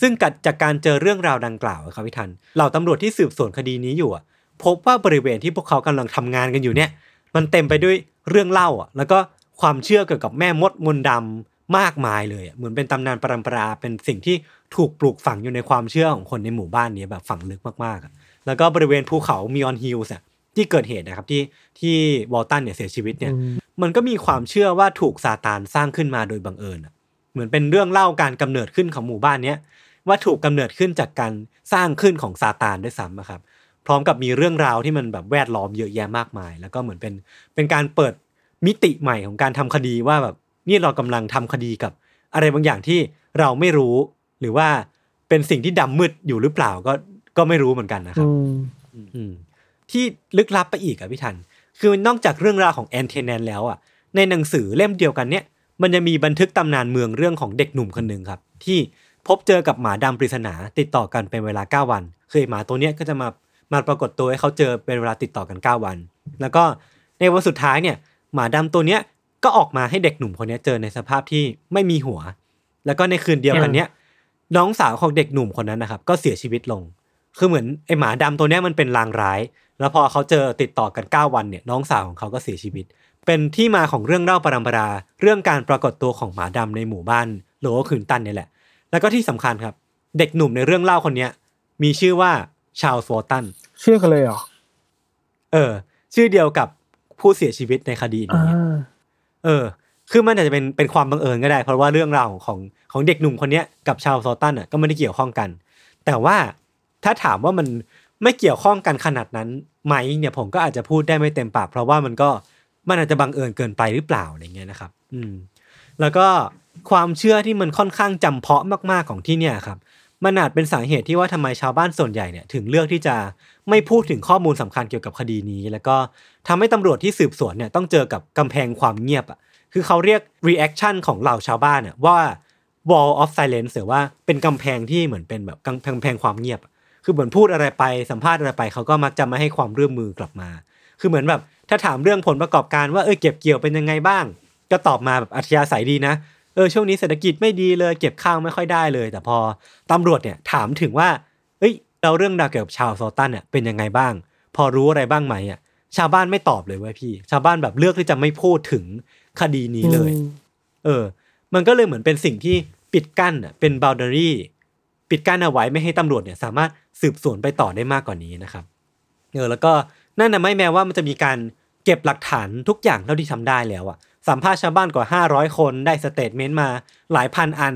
ซึ่งกัดจากการเจอเรื่องราวดังกล่าวอะครับพี่ทันเหล่าตำรวจที่สืบสวนคดีนี้อยู่อะพบว่าบริเวณที่พวกเขากำลังทำงานกันอยู่เนี่ย มันเต็มไปด้วยเรื่องเล่าอะแล้วก็ความเชื่อเกี่ยวกับแม่มดมนต์ดำมากมายเลยอะเหมือนเป็นตำนานปรำปราเป็นสิ่งที่ถูกปลูกฝังอยู่ในความเชื่อของคนในหมู่บ้านนี้แบบฝังลึกมากๆอะแล้วก็บริเวณภูเขามีออนฮิลล์อะที่เกิดเหตุนะครับที่ที่วอลตันเนี่ยเสียชีวิตเนี่ยอืมมันก็มีความเชื่อว่าถูกซาตานสร้างขึ้นมาโดยบังเอิญอะเหมือนเป็นเรื่องเล่าการกำเนิดขึ้นของหมู่บ้านเนี้ยว่าถูกกำเนิดขึ้นจากการสร้างขึ้นของซาตานด้วยซ้ำอะครับ พร้อมกับมีเรื่องราวที่มันแบบแวดล้อมเยอะแยะมากมาย แล้วก็เหมือนเป็นเป็นการเปิดมิติใหม่ของการทำคดีว่าแบบนี่เรากำลังทำคดีกับ อะไรบางอย่างที่เราไม่รู้ หรือว่าเป็นสิ่งที่ดำมืดอยู่หรือเปล่าก็ก็ไม่รู้เหมือนกันนะครับอืมอืมที่ลึกลับไปอีกอะพี่ทัน คือนอกจากเรื่องราวของแอนเทนแนนแล้วอะในหนังสือเล่มเดียวกันเนี่ย มันจะมีบันทึกตำนานเมืองเรื่องของเด็กหนุ่มคนหนึ่งครับ ที่พบเจอกับหมาดำปริศนาติดต่อกันเป็นเวลา 9 วัน คือไอ้หมาตัวเนี้ยก็จะมา มาปรากฏตัวให้เขาเจอเป็นเวลาติดต่อกัน 9 วัน แล้วก็ในวันสุดท้ายเนี่ยหมาดำตัวเนี้ยก็ออกมาให้เด็กหนุ่มคนเนี้ยเจอในสภาพที่ไม่มีหัว แล้วก็ในคืนเดียวกันเนี้ยน้องสาวของเด็กหนุ่มคนนั้นนะครับ ก็เสียชีวิตลง คือเหมือนไอหมาดำตัวเนี้ยมันเป็นลางร้าย แล้วพอเขาเจอติดต่อกัน 9 วันเนี่ยน้องสาวของเขาก็เสียชีวิต เป็นที่มาของเรื่องเล่าปรำปรา เรื่องการปรากฏตัวของหมาดำในหมู่บ้านโลโอคืนตันเนี่ยแหละ แล้วก็ที่สำคัญครับ เด็กหนุ่มในเรื่องเล่าคนเนี้ยมีชื่อว่า ชาลส์วอตันเชื่อกันเลยเหรอ เออ ชื่อเดียวกับผู้เสียชีวิตในคดีอ่านี้เออ คือมันอาจจะเป็นเป็นความบังเอิญก็ได้ เพราะว่าเรื่องราวของของของเด็กหนุ่มคนเนี้ยกับชาวซอตันอะก็ไม่ได้เกี่ยวข้องกัน แต่ว่าถ้าถามว่ามันไม่เกี่ยวข้องกันขนาดนั้นไหมเนี่ยผมก็อาจจะพูดได้ไม่เต็มปาก เพราะว่ามันก็มันอาจจะบังเอิญเกินไปหรือเปล่าอะไรเงี้ยนะครับ อืม แล้วก็ความเชื่อที่มันค่อนข้างจำเพาะมากๆของที่เนี่ยครับ มันอาจเป็นสาเหตุที่ว่าทำไมชาวบ้านส่วนใหญ่เนี่ยถึงเลือกที่จะไม่พูดถึงข้อมูลสำคัญเกี่ยวกับคดีนี้ แล้วก็ทำให้ตำรวจที่สืบสวนเนี่ยต้องเจอกับกำแพงความเงียบอะคือเขาเรียก reaction ของเหล่าชาวบ้านเนี่ยว่า wall of silence หรือว่าเป็นกำแพงที่เหมือนเป็นแบบกำกำแพงความเงียบอะคือเหมือนพูดอะไรไปสัมภาษณ์อะไรไป เขาก็มักจะไม่ให้ความร่วมมือกลับมา คือเหมือนแบบถ้าถามเรื่องผลประกอบการว่าเออเก็บเกี่ยวเป็นยังไงบ้าง ก็ตอบมาแบบอัธยาศัยดีนะ เออช่วงนี้เศรษฐกิจไม่ดีเลยเก็บข้าวไม่ค่อยได้เลย แต่พอตำรวจเนี่ยถามถึงว่าเอ้ยเราเรื่องราวเกี่ยวกับชาวโซตันเนี่ยเป็นยังไงบ้าง พอรู้อะไรบ้างไหมอะชาวบ้านไม่ตอบเลยเว้ยพี่ ชาวบ้านแบบเลือกที่จะไม่พูดถึงคดีนี้เลย เออ มันก็เลยเหมือนเป็นสิ่งที่ปิดกั้นอะเป็น boundary ปิดกั้นเอาไว้ไม่ให้ตำรวจเนี่ยสามารถสืบสวนไปต่อได้มากกว่านี้นะครับเออแล้วก็นั่นนะไม่แม้ว่ามันจะมีการเก็บหลักฐานทุกอย่างเท่าที่ทำได้แล้วอะ สัมภาษณ์ชาวบ้านกว่า 500 คนได้ statement มาหลายพันอัน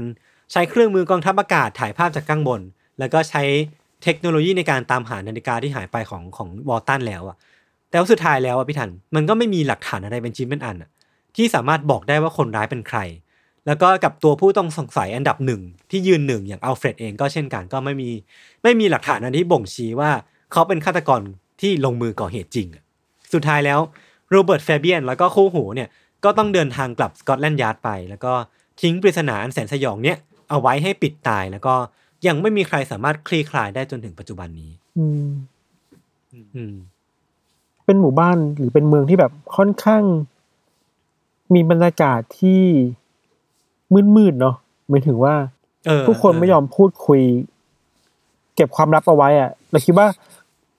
ใช้เครื่องมือกองทัพอากาศถ่ายภาพจากข้างบน แล้วก็ใช้เทคโนโลยีในการตามหานาฬิกาที่หายไปของของวอลตันแล้วอะแต่ว่าสุดท้ายแล้วอะพี่ทันมันก็ไม่มีหลักฐานอะไรเป็นชิ้นเป็นอันอะที่สามารถบอกได้ว่าคนร้ายเป็นใคร แล้วก็กับตัวผู้ต้องสงสัยอันดับหนึ่งที่ยืนหนึ่งอย่างอัลเฟรดเองก็เช่นกันก็ไม่มีไม่มีหลักฐานอันที่บ่งชี้ว่าเขาเป็นฆาตกรที่ลงมือก่อเหตุจริง สุดท้ายแล้วโรเบิร์ตแฟเบียนแล้วก็คู่หูเนี่ย ก็ต้องเดินทางกลับสกอตแลนด์ยาร์ดไป แล้วก็ทิ้งปริศนาอันแสนสยองเนี่ยเอาไว้ให้ปิดตายแล้วก็ยังไม่มีใครสามารถคลี่คลายได้จนถึงปัจจุบันนี้ อืมอืม เป็นหมู่บ้านหรือเป็นเมืองที่แบบค่อนข้าง มีบรรยากาศที่มืดๆเนาะหมายถึงว่าเออผู้คนไม่ยอมพูดคุย เก็บความลับเอาไว้อะเราคิดว่า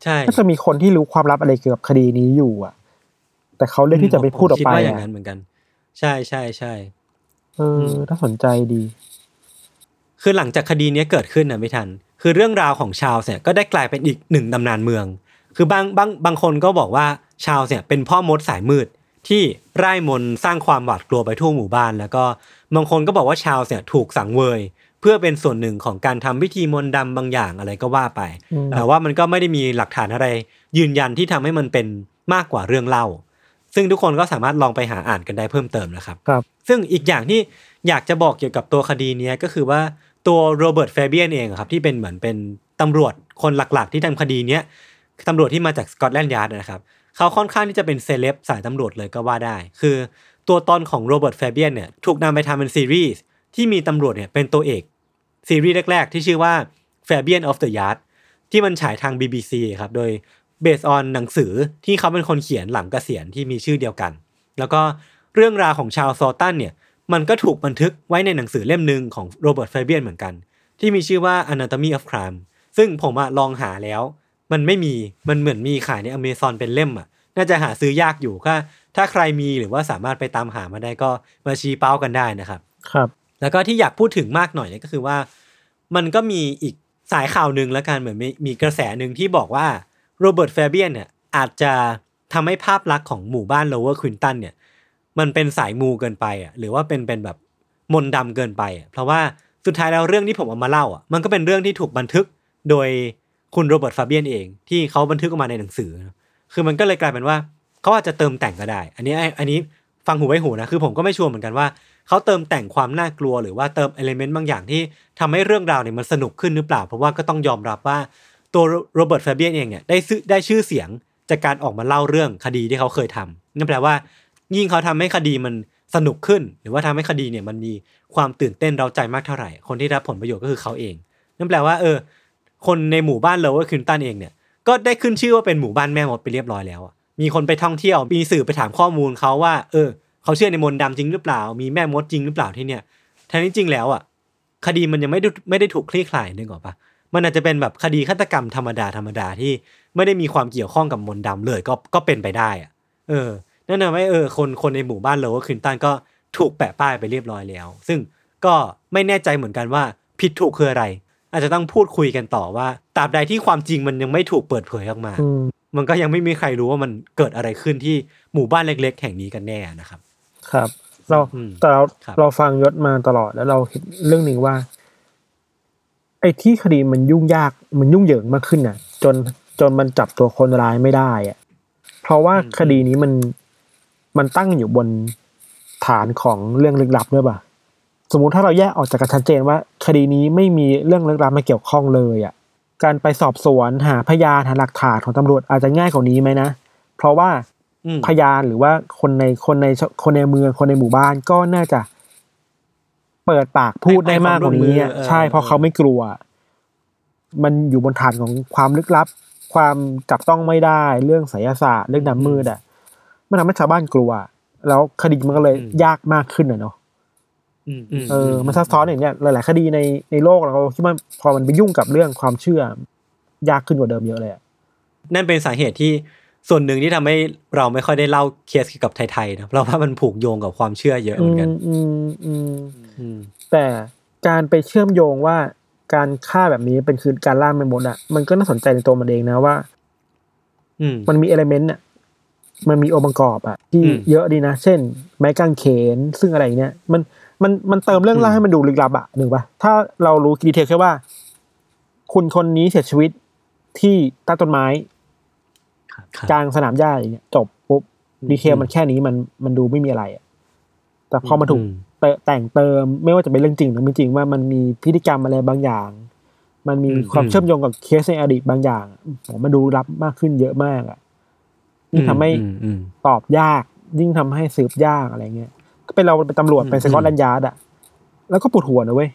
ใช่น่าจะมีคนที่รู้ความลับอะไรเกี่ยวกับคดีนี้อยู่อะ แต่เขาเลือกที่จะไม่พูดออกคิดไปว่าอย่างอะนั้นเหมือนกัน ใช่ใช่ใช่เออน่าสนใจดี คือหลังจากคดีเนี้ยเกิดขึ้นนะไม่ทัน คือเรื่องราวของชาวเนี่ยก็ได้กลายเป็นอีกหนึ่งตำนานเมือง คือบางบางบางคนก็บอกว่าชาวเนี่ยเป็นพ่อมดสายมืดที่ไร้มนต์สร้างความหวาดกลัวไปทั่วหมู่บ้าน แล้วก็บางคนก็บอกว่าชาวเนี่ยถูกสังเวย เพื่อเป็นส่วนหนึ่งของการทำพิธีมนต์ดำบางอย่างอะไรก็ว่าไปอืมแต่ว่ามันก็ไม่ได้มีหลักฐานอะไร ยืนยันที่ทำให้มันเป็นมากกว่าเรื่องเล่า ซึ่งทุกคนก็สามารถลองไปหาอ่านกันได้เพิ่มเติมนะครับครับ ซึ่งอีกอย่างที่อยากจะบอกเกี่ยวกับตัวคดีเนี้ยก็คือว่าตัวโรเบิร์ตแฟเบียนเองอะครับที่เป็นเหมือนเป็นตำรวจคนหลักๆ ที่ทำคดีเนี้ยตำรวจที่มาจากสกอตแลนด์ยาร์ดนะครับเขาค่อนข้างที่จะเป็นเซเลบสายตำรวจเลยก็ว่าได้ คือตัวตนของโรเบิร์ตแฟเบียนเนี่ยถูกนำไปทำเป็นซีรีส์ที่มีตำรวจเนี่ยเป็นตัวเอกซีรีส์แรก ๆ ที่ชื่อว่า Fabian of the Yard ที่มันฉายทาง BBC ครับ โดย based on หนังสือที่เขาเป็นคนเขียนหลังเกษียณที่มีชื่อเดียวกัน แล้วก็เรื่องราวของชาร์ลส์วอลตันเนี่ยมันก็ถูกบันทึกไว้ในหนังสือเล่มหนึ่งของโรเบิร์ตแฟเบียนเหมือนกัน ที่มีชื่อว่า Anatomy of Crime ซึ่งผมอะลองหาแล้ว มันไม่มีมันเหมือนมีขายในอเมซอนเป็นเล่มอะน่าจะหาซื้อยากอยู่ถ้าถ้าใครมีหรือว่าสามารถไปตามหามาได้ก็มาชี้เป้ากันได้นะครับ ครับ แล้วก็ที่อยากพูดถึงมากหน่อยเนี่ยก็คือว่า มันก็มีอีกสายข่าวหนึ่งแล้วกันเหมือนมีมีกระแสหนึ่งที่บอกว่า โรเบิร์ตแฟเบียนเนี่ยอาจจะทำให้ภาพลักษณ์ของหมู่บ้านโลเวอร์ควินตันเนี่ยมันเป็นสายมูเกินไปอะหรือว่าเป็นเป็นแบบมนต์ดำเกินไปอะเพราะว่าสุดท้ายแล้วเรื่องที่ผมเอามาเล่าอะมันก็เป็นเรื่องที่ถูกบันทึกโดยคุณโรเบิร์ตฟาเบียนเอง ที่เขาบันทึกออกมาในหนังสือ คือมันก็เลยกลายเป็นว่าเขาอาจจะเติมแต่งก็ได้ อันนี้อันนี้ฟังหูไว้หูนะคือผมก็ไม่ชัวร์เหมือนกันว่าเขาเติมแต่งความน่ากลัวหรือว่าเติม element บางอย่างที่ทำให้เรื่องราวเนี่ยมันสนุกขึ้นหรือเปล่า เพราะว่าก็ต้องยอมรับว่า ตัวโรเบิร์ตฟาเบียนเองเนี่ยได้ซื้อได้ชื่อเสียงจากการออกมาเล่าเรื่องคดีที่เขาเคยทำนั่นแปลว่า ยิ่งเขาทำให้คดีมันสนุกขึ้น หรือว่าทำให้คดีเนี่ยมันมีความตื่นเต้นเร้าใจมากเท่าไหร่ คนที่รับผลประโยชน์ก็คือเขาเองนั่นแปลว่าเออ คนในหมู่บ้านเลเวอร์คินตันเองเนี่ยก็ได้ขึ้นชื่อว่าเป็นหมู่บ้านแม่มดไปเรียบร้อยแล้วอะมีคนไปท่องเที่ยวมีสื่อไปถามข้อมูลเขาว่า เออ เขาเชื่อในมนต์ดำจริงหรือเปล่า มีแม่มดจริงหรือเปล่าที่เนี่ยแท้จริงแล้วอะคดีมันยังไม่ได้ไม่ได้ถูกคลี่คลายนึกออกปะ มันอาจจะเป็นแบบคดีฆาตกรรมธรรมดาธรรมดาที่ไม่ได้มีความเกี่ยวข้องกับมนต์ดำเลยก็ก็เป็นไปได้อะเออนั่นทำให้เออคนคนในหมู่บ้านเลเวอร์คินตันก็ถูกแปะป้ายไปเรียบร้อยแล้ว ซึ่งก็ไม่แน่ใจเหมือนกันว่าผิดถูกคืออะไร อาจจะต้องพูดคุยกันต่อว่าตราบใดที่ความจริงมันยังไม่ถูกเปิดเผยออกมาอืมมันก็ยังไม่มีใครรู้ว่ามันเกิดอะไรขึ้นที่หมู่บ้านเล็ก ๆ แห่งนี้กันแน่นะครับ ครับ เราอืมแต่เราครับเราฟังยศมาตลอดแล้วเราเห็นเรื่องหนึ่งว่า ไอ้ที่คดีมันยุ่งยากมันยุ่งเหยิงมากขึ้นน่ะ จนจนมันจับตัวคนร้ายไม่ได้อะเพราะว่าคดีนี้มันมันตั้งอยู่บนฐานของเรื่องลึกลับด้วยป่ะสมมุติถ้าเราแยกออกจากกันชัดเจนว่า คดีนี้ไม่มีเรื่องลึกลับมาเกี่ยวข้องเลยอะการไปสอบสวนหาพยานหาหลักฐานของตำรวจอาจจะง่ายกว่านี้ไหมนะ เพราะว่าอืมพยานหรือว่าคนในคนในคนในเมืองคนในหมู่บ้านก็น่าจะ เปิดปากพูดได้มากกว่านี้อะให้ความร่วมมือเออใช่เพราะเขาไม่กลัว มันอยู่บนฐานของความลึกลับ ความจับต้องไม่ได้เรื่องไสยศาสตร์เรื่องดำมืดอะมันทำให้ชาวบ้านกลัว แล้วคดีมันก็เลยยากมากขึ้นอะเนาะอืมอืมเออมันซับซ้อนอย่างเนี้ยหลาย ๆ คดีในในโลกเราคิดว่าพอมันไปยุ่งกับเรื่องความเชื่อ ยากขึ้นกว่าเดิมเยอะเลยอะนั่นเป็นสาเหตุที่ส่วนหนึ่งที่ทำให้เราไม่ค่อยได้เล่าเคสเกี่ยวกับไทยๆนะเพราะว่ามันผูกโยงกับความเชื่อเยอะเหมือนกัน อืมอืมอืม แต่การไปเชื่อมโยงว่าการฆ่าแบบนี้เป็นคือการล่าแม่มดอะ มันก็น่าสนใจในตัวมันเองนะว่าอืมมันมีเอลเมนต์อะมันมีองค์ประกอบอะที่อืมเยอะดีนะ เช่น ไม้กางเขนซึ่งอะไรเนี้ยมันมันมันเติมเรื่องเล่าอืมให้มันดูลึกลับอะหนึ่งปะถ้าเรารู้ดีเทลแค่ว่า คุณคนนี้เสียชีวิตที่ใต้ต้นไม้ครับกลางสนามหญ้าอย่างเงี้ยจบปุ๊บdetail มันแค่นี้มันมันดูไม่มีอะไรอะแต่พอมาถูกอืมเต แต่งเติม ไม่ว่าจะเป็นเรื่องจริงหรือไม่จริงว่ามันมีพฤติกรรมอะไรบางอย่าง มันมีอืมความอืมเชื่อมโยงกับเคสในอดีตบางอย่างผมมันดูลึกลับมากขึ้นเยอะมากอะยิ่งทำให้อืมอืมตอบยาก ยิ่งทำให้สืบยากอะไรเงี้ยก็เป็นเราเป็นตำรวจอืมเป็นสกอตแลนด์ยาร์ดอะแล้วก็ปวดหัวนะเว้ย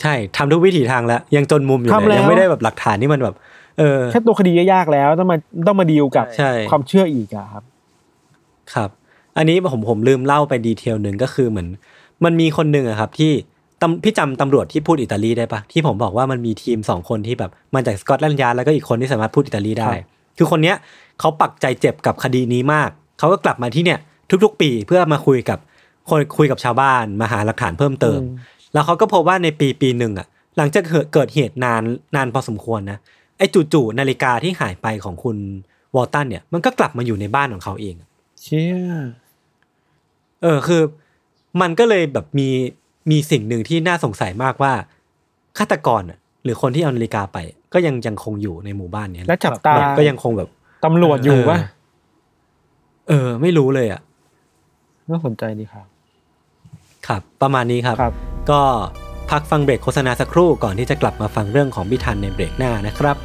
ใช่ทำทุกวิถีทางแล้ว ยังจนมุมอยู่ทำเลแล้ยวยังไม่ได้แบบหลักฐานที่มันแบบ เออแค่ตัวคดีก็ยากแล้วต้องมาต้องมาดีลกับใช่ความเชื่ออีกอะครับ ครับ อันนี้ผมผมลืมเล่าไป detail หนึ่งก็คือเหมือน มันมีคนหนึ่งอะครับที่ตำพี่จำตำรวจที่พูดอิตาลีได้ปะที่ผมบอกว่ามันมีทีมสองคนที่แบบมาจากสกอตแลนด์ยาร์ดแล้วก็อีกคนที่สามารถพูดอิตาลีได้ครับคือคนเนี้ยเขาปักใจเจ็บกับคดีนี้มาก เขาก็กลับมาที่เนี่ยทุกๆ ปีเพื่อมาคุยกับคนคุยกับชาวบ้านมาหาหลักฐานเพิ่มเติมอืมแล้วเขาก็พบว่าในปีปีหนึ่งอะ หลังจากเกิดเกิดเหตุนานนานพอสมควรนะไอ้จู่ๆนาฬิกาที่หายไปของคุณวอลตันเนี่ยมันก็กลับมาอยู่ในบ้านของเขาเอง เชี่ย เออคือ มันก็เลยแบบมีมีสิ่งหนึ่งที่น่าสงสัยมากว่าฆาตกรอะหรือคนที่เอานาฬิกาไป ก็ยังยังคงอยู่ในหมู่บ้านเนี้ยและจับตาแบบก็ยังคงแบบตำรวจอยู่ปะเออ ไม่รู้เลยอะน่าสนใจดีครับ ครับ ประมาณนี้ครับครับก็พักฟังเบรกโฆษณาสักครู่ก่อนที่จะกลับมาฟังเรื่องของพิธันในเบรกหน้านะครับ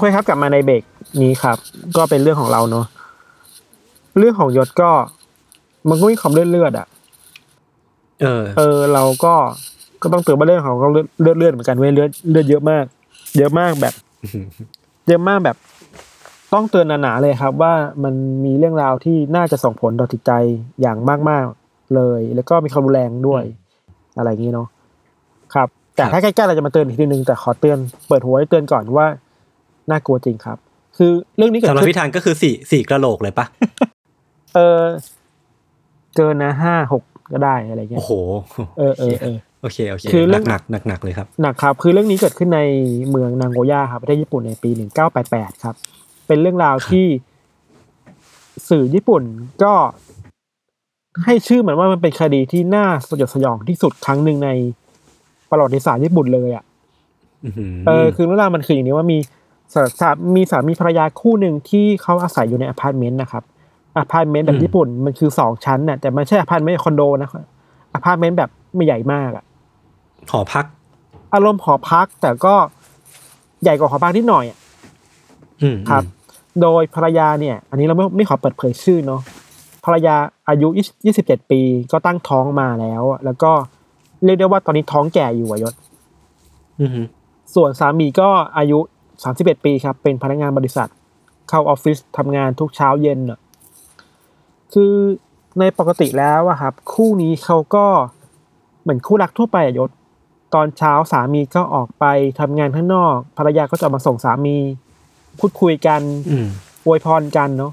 โอเคครับกลับมาในเบรกนี้ครับ ก็เป็นเรื่องของเราเนาะเรื่องของยศก็มันก็มีความเลือดเลือดๆอะ เออ เออ เราก็ก็ต้องเตือนว่าเรื่องของเขาเลือดเลือดเลือดเหมือนกันเว้ยเลือดเลือดเยอะมาก เยอะมากแบบเยอะมากแบบ ต้องเตือนหนาๆเลยครับ ว่ามันมีเรื่องราวที่น่าจะส่งผลต่อจิตใจอย่างมากๆเลย แล้วก็มีความรุนแรงด้วย อะไรอย่างนี้เนาะครับ แต่ครับถ้าใกล้ๆเราจะมาเตือนอีกทีนึงแต่ขอเตือนเปิดหัวให้เตือนก่อนว่า น่ากลัวจริงครับ คือเรื่องนี้เกิดสำหรับขึ้นพิธันก็คือสี่สี่กระโหลกเลยปะเออเกินนะห้าหกก็ได้อะไรเงี้โอ้ยโหเออเออเออโอเคโอเคคือเรื่องหนักหนักหนักๆเลยครับหนักครับ คือเรื่องนี้เกิดขึ้นในเมืองนางโกย่าครับประเทศญี่ปุ่นในปี1988ครับ เป็นเรื่องราวที่สื่อญี่ปุ่นก็ให้ชื่อเหมือนว่ามันเป็นคดีที่น่าสยดสยองที่สุดครั้งหนึ่งในประวัติศาสตร์ญี่ปุ่นเลยอะอื้อหือเออคือเรื่องราวมันคืออย่างนี้ว่ามีสาสา มีสามีภรรยาคู่หนึ่งที่เขาอาศัยอยู่ในอพาร์ตเมนต์นะครับอพาร์ตเมนต์แบบญี่ปุ่นมันคือสองชั้นน่ะแต่ไม่ใช่อพาร์ตเมนต์คอนโดนะครับอพาร์ตเมนต์แบบไม่ใหญ่มากอะหอพัก อารมณ์หอพักแต่ก็ใหญ่กว่าหอพักนิดหน่อยอะอืมครับ โดยภรรยาเนี่ย อันนี้เราไม่ไม่ขอเปิดเผยชื่อเนาะภรรยาอายุ27ปีก็ตั้งท้องมาแล้วอะแล้วก็เรียกได้ว่าตอนนี้ท้องแก่อยู่อะยศอือหือส่วนสามีก็อายุ 31 ปีครับ เป็นพนักงานบริษัท เข้าออฟฟิศทำงานทุกเช้าเย็นอะคือในปกติแล้วอะครับ คู่นี้เขาก็เหมือนคู่รักทั่วไปอะยศ ตอนเช้าสามีก็ออกไปทำงานข้างนอก ภรรยาก็จะมาส่งสามี พูดคุยกันอืมอวยพรกันเนาะ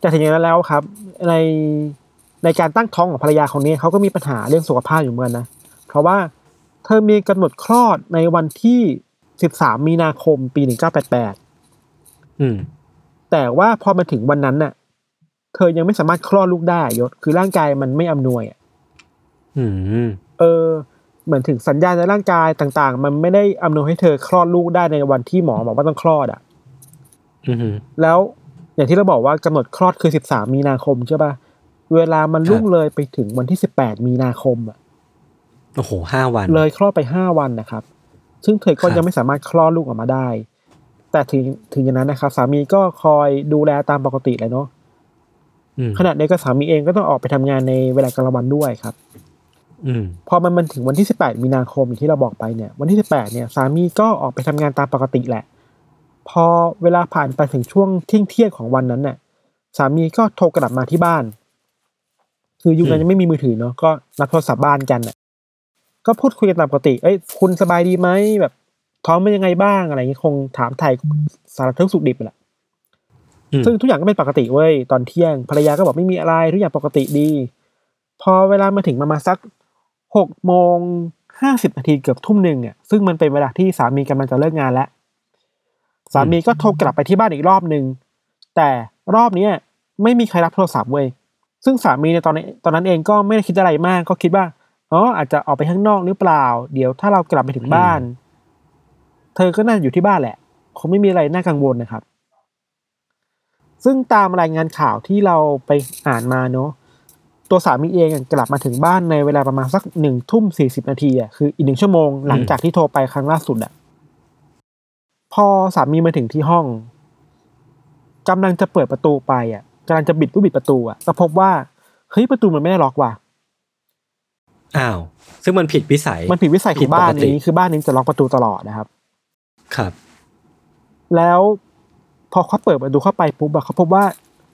แต่ถึงอย่างนั้นแล้วครับ ในในการตั้งท้องของภรรยาคนนี้เขาก็มีปัญหาเรื่องสุขภาพอยู่เหมือนกันนะ เพราะว่าเธอมีกำหนดคลอดในวันที่ 13มีนาคมปี1988อืมแต่ว่าพอมาถึงวันนั้นน่ะ เธอยังไม่สามารถคลอดลูกได้ยศ คือร่างกายมันไม่อำนวยอะอืมเออ เหมือนถึงสัญญาณในร่างกายต่างๆ มันไม่ได้อำนวยให้เธอคลอดลูกได้ในวันที่หมอบอกว่าต้องคลอดอะอือหือแล้วอย่างที่เราบอกว่ากำหนดคลอดคือ13มีนาคมใช่ปะเวลามันล่วงเลยไปถึงวันที่18มีนาคมอะโอ้โหห้าวัน เลยคลอดไป5วันนะครับ ซึ่งเธอก็ครับยังไม่สามารถคลอดลูกออกมาได้ แต่ถึงถึงอย่างนั้นนะครับ สามีก็คอยดูแลตามปกติเลยเนาะอืมขณะเดียวกันสามีเองก็ต้องออกไปทำงานในเวลากลางวันด้วยครับ อืมพอมันมันถึงวันที่18มีนาคมอย่างที่เราบอกไปเนี่ย วันที่18เนี่ย สามีก็ออกไปทำงานตามปกติแหละ พอเวลาผ่านไปถึงช่วงเที่ยงเที่ยงๆของวันนั้นเนี่ยสามีก็โทรกลับมาที่บ้าน คือยุคนั้นยังไม่มีมือถือเนาะก็นัดโทรศัพท์บ้านกันน่ะ ก็พูดคุยกันตามปกติ เอ้ยคุณสบายดีไหมแบบท้องเป็นยังไงบ้างอะไรอย่างเงี้ยคงถามไทยสารทุกข์สุขดิบแหละอืมซึ่งทุกอย่างก็เป็นปกติเว้ยตอนเที่ยงภรรยาก็บอกไม่มีอะไรทุกอย่างปกติดี พอเวลามาถึงประมาณสักหกโมงห้าสิบนาทีเกือบทุ่มหนึ่งอะซึ่งมันเป็นเวลาที่สามีกำลังจะเลิกงานแล้วสามีก็โทรกลับไปที่บ้านอีกรอบหนึ่งแต่รอบเนี้ยไม่มีใครรับโทรศัพท์เว้ยซึ่งสามีในตอนนี้ตอนนั้นเองก็ไม่ได้คิดอะไรมาก ก็คิดว่า อ๋ออาจจะออกไปข้างนอกหรือเปล่า เดี๋ยวถ้าเรากลับไปถึงบ้าน เธอก็น่าจะอยู่ที่บ้านแหละ คงไม่มีอะไรน่ากังวลนะครับ ซึ่งตามรายงานข่าวที่เราไปอ่านมาเนาะตัวสามีเองกลับมาถึงบ้านในเวลาประมาณสักหนึ่งทุ่มสี่สิบนาทีอะคืออีกหนึ่งชั่วโมงหลังจากที่โทรไปครั้งล่าสุดอะพอสามีมาถึงที่ห้องกำลังจะเปิดประตูไปอะกำลังจะบิดลูกบิดประตูอะก็พบว่าเฮ้ยประตูมันไม่ได้ล็อกว่ะ อ้าว ซึ่งมันผิดวิสัย มันผิดวิสัยขผิอดงปกติบ้านนี้คือบ้านนี้จะล็อกประตูตลอดนะครับ ครับ แล้วพอเขาเปิดประตูเข้าไปปุ๊บอะเขาพบว่า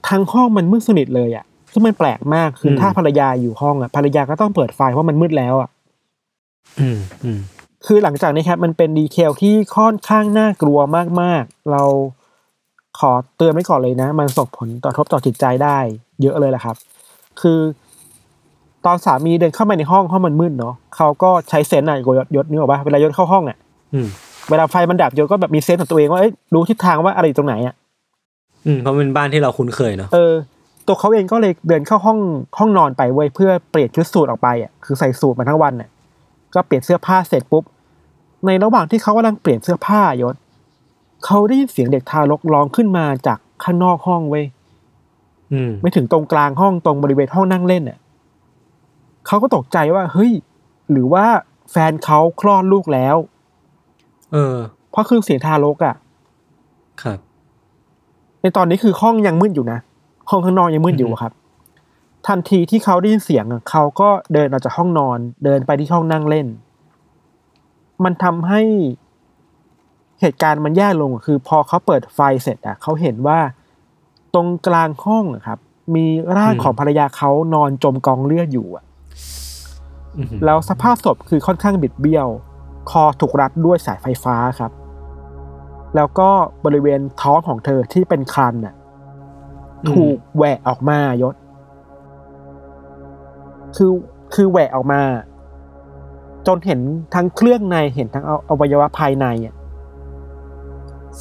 ทางห้องมันมืดสนิทเลยอะซึ่งมันแปลกมากคืออมถ้าภรรยาอยู่ห้องอะภรรยาก็ต้องเปิดไฟเพราะมันมืดแล้วอะอืมอืมคือหลังจากนี้ครับมันเป็นดีเทลที่ค่อนข้างน่ากลัวมากๆ เราขอเตือนไว้ก่อนเลยนะ มันส่งผลต่อทบต่อจิตใจได้ เยอะเลยแหละครับ คือ ตอนสามีเดินเข้ามาในห้องห้องมันมืดเนาะเขาก็ใช้เซนส์อะยศยศนึกออกปะเวลายศเข้าห้องอะอืมเวลาไฟมันดับยศก็แบบมีเซนส์ของตัวเองว่าเอ้ยรู้ทิศทางว่าอะไรอยู่ตรงไหนอะอืมเพราะมันเป็นบ้านที่เราคุ้นเคยเนาะเออตัวเขาเองก็เลยเดินเข้าห้องห้องนอนไปเว้ยเพื่อเปลี่ยนชุดสูทออกไปอะคือใส่สูทมาทั้งวันน่ะก็เปลี่ยนเสื้อผ้าเสร็จปุ๊บ ในระหว่างที่เขากำลังเปลี่ยนเสื้อผ้ายศเขาได้ยินเสียงเด็กทารกร้องขึ้นมาจากข้างนอกห้องเว้ยอืมไม่ถึงตรงกลางห้องตรงบริเวณห้องนั่งเล่นน่ะ เขาก็ตกใจว่าเฮ้ย หรือว่าแฟนเขาคลอดลูกแล้ว เออ เพราะคือเสียงทารกอะ ครับ ในตอนนี้คือห้องยังมืดอยู่นะ ห้องข้างนอกยังมืดอยู่อะครับ ทันทีที่เขาได้ยินเสียงอะเขาก็เดินออกจากห้องนอน เดินไปที่ห้องนั่งเล่น มันทำให้เหตุการณ์มันแย่ลงอะคือพอเขาเปิดไฟเสร็จอะเขาเห็นว่าตรงกลางห้องอะครับ มีร่างอืมของภรรยาเขานอนจมกองเลือดอยู่อะอืม แล้วสภาพศพคือค่อนข้างบิดเบี้ยว คอถูกรัดด้วยสายไฟฟ้าครับ แล้วก็บริเวณท้องของเธอที่เป็นครันน่ะถูกแหวะออกมายศ คือคือแหวะออกมา จนเห็นทั้งเครื่องในเห็นทั้งเอาอวัยวะภายในอะ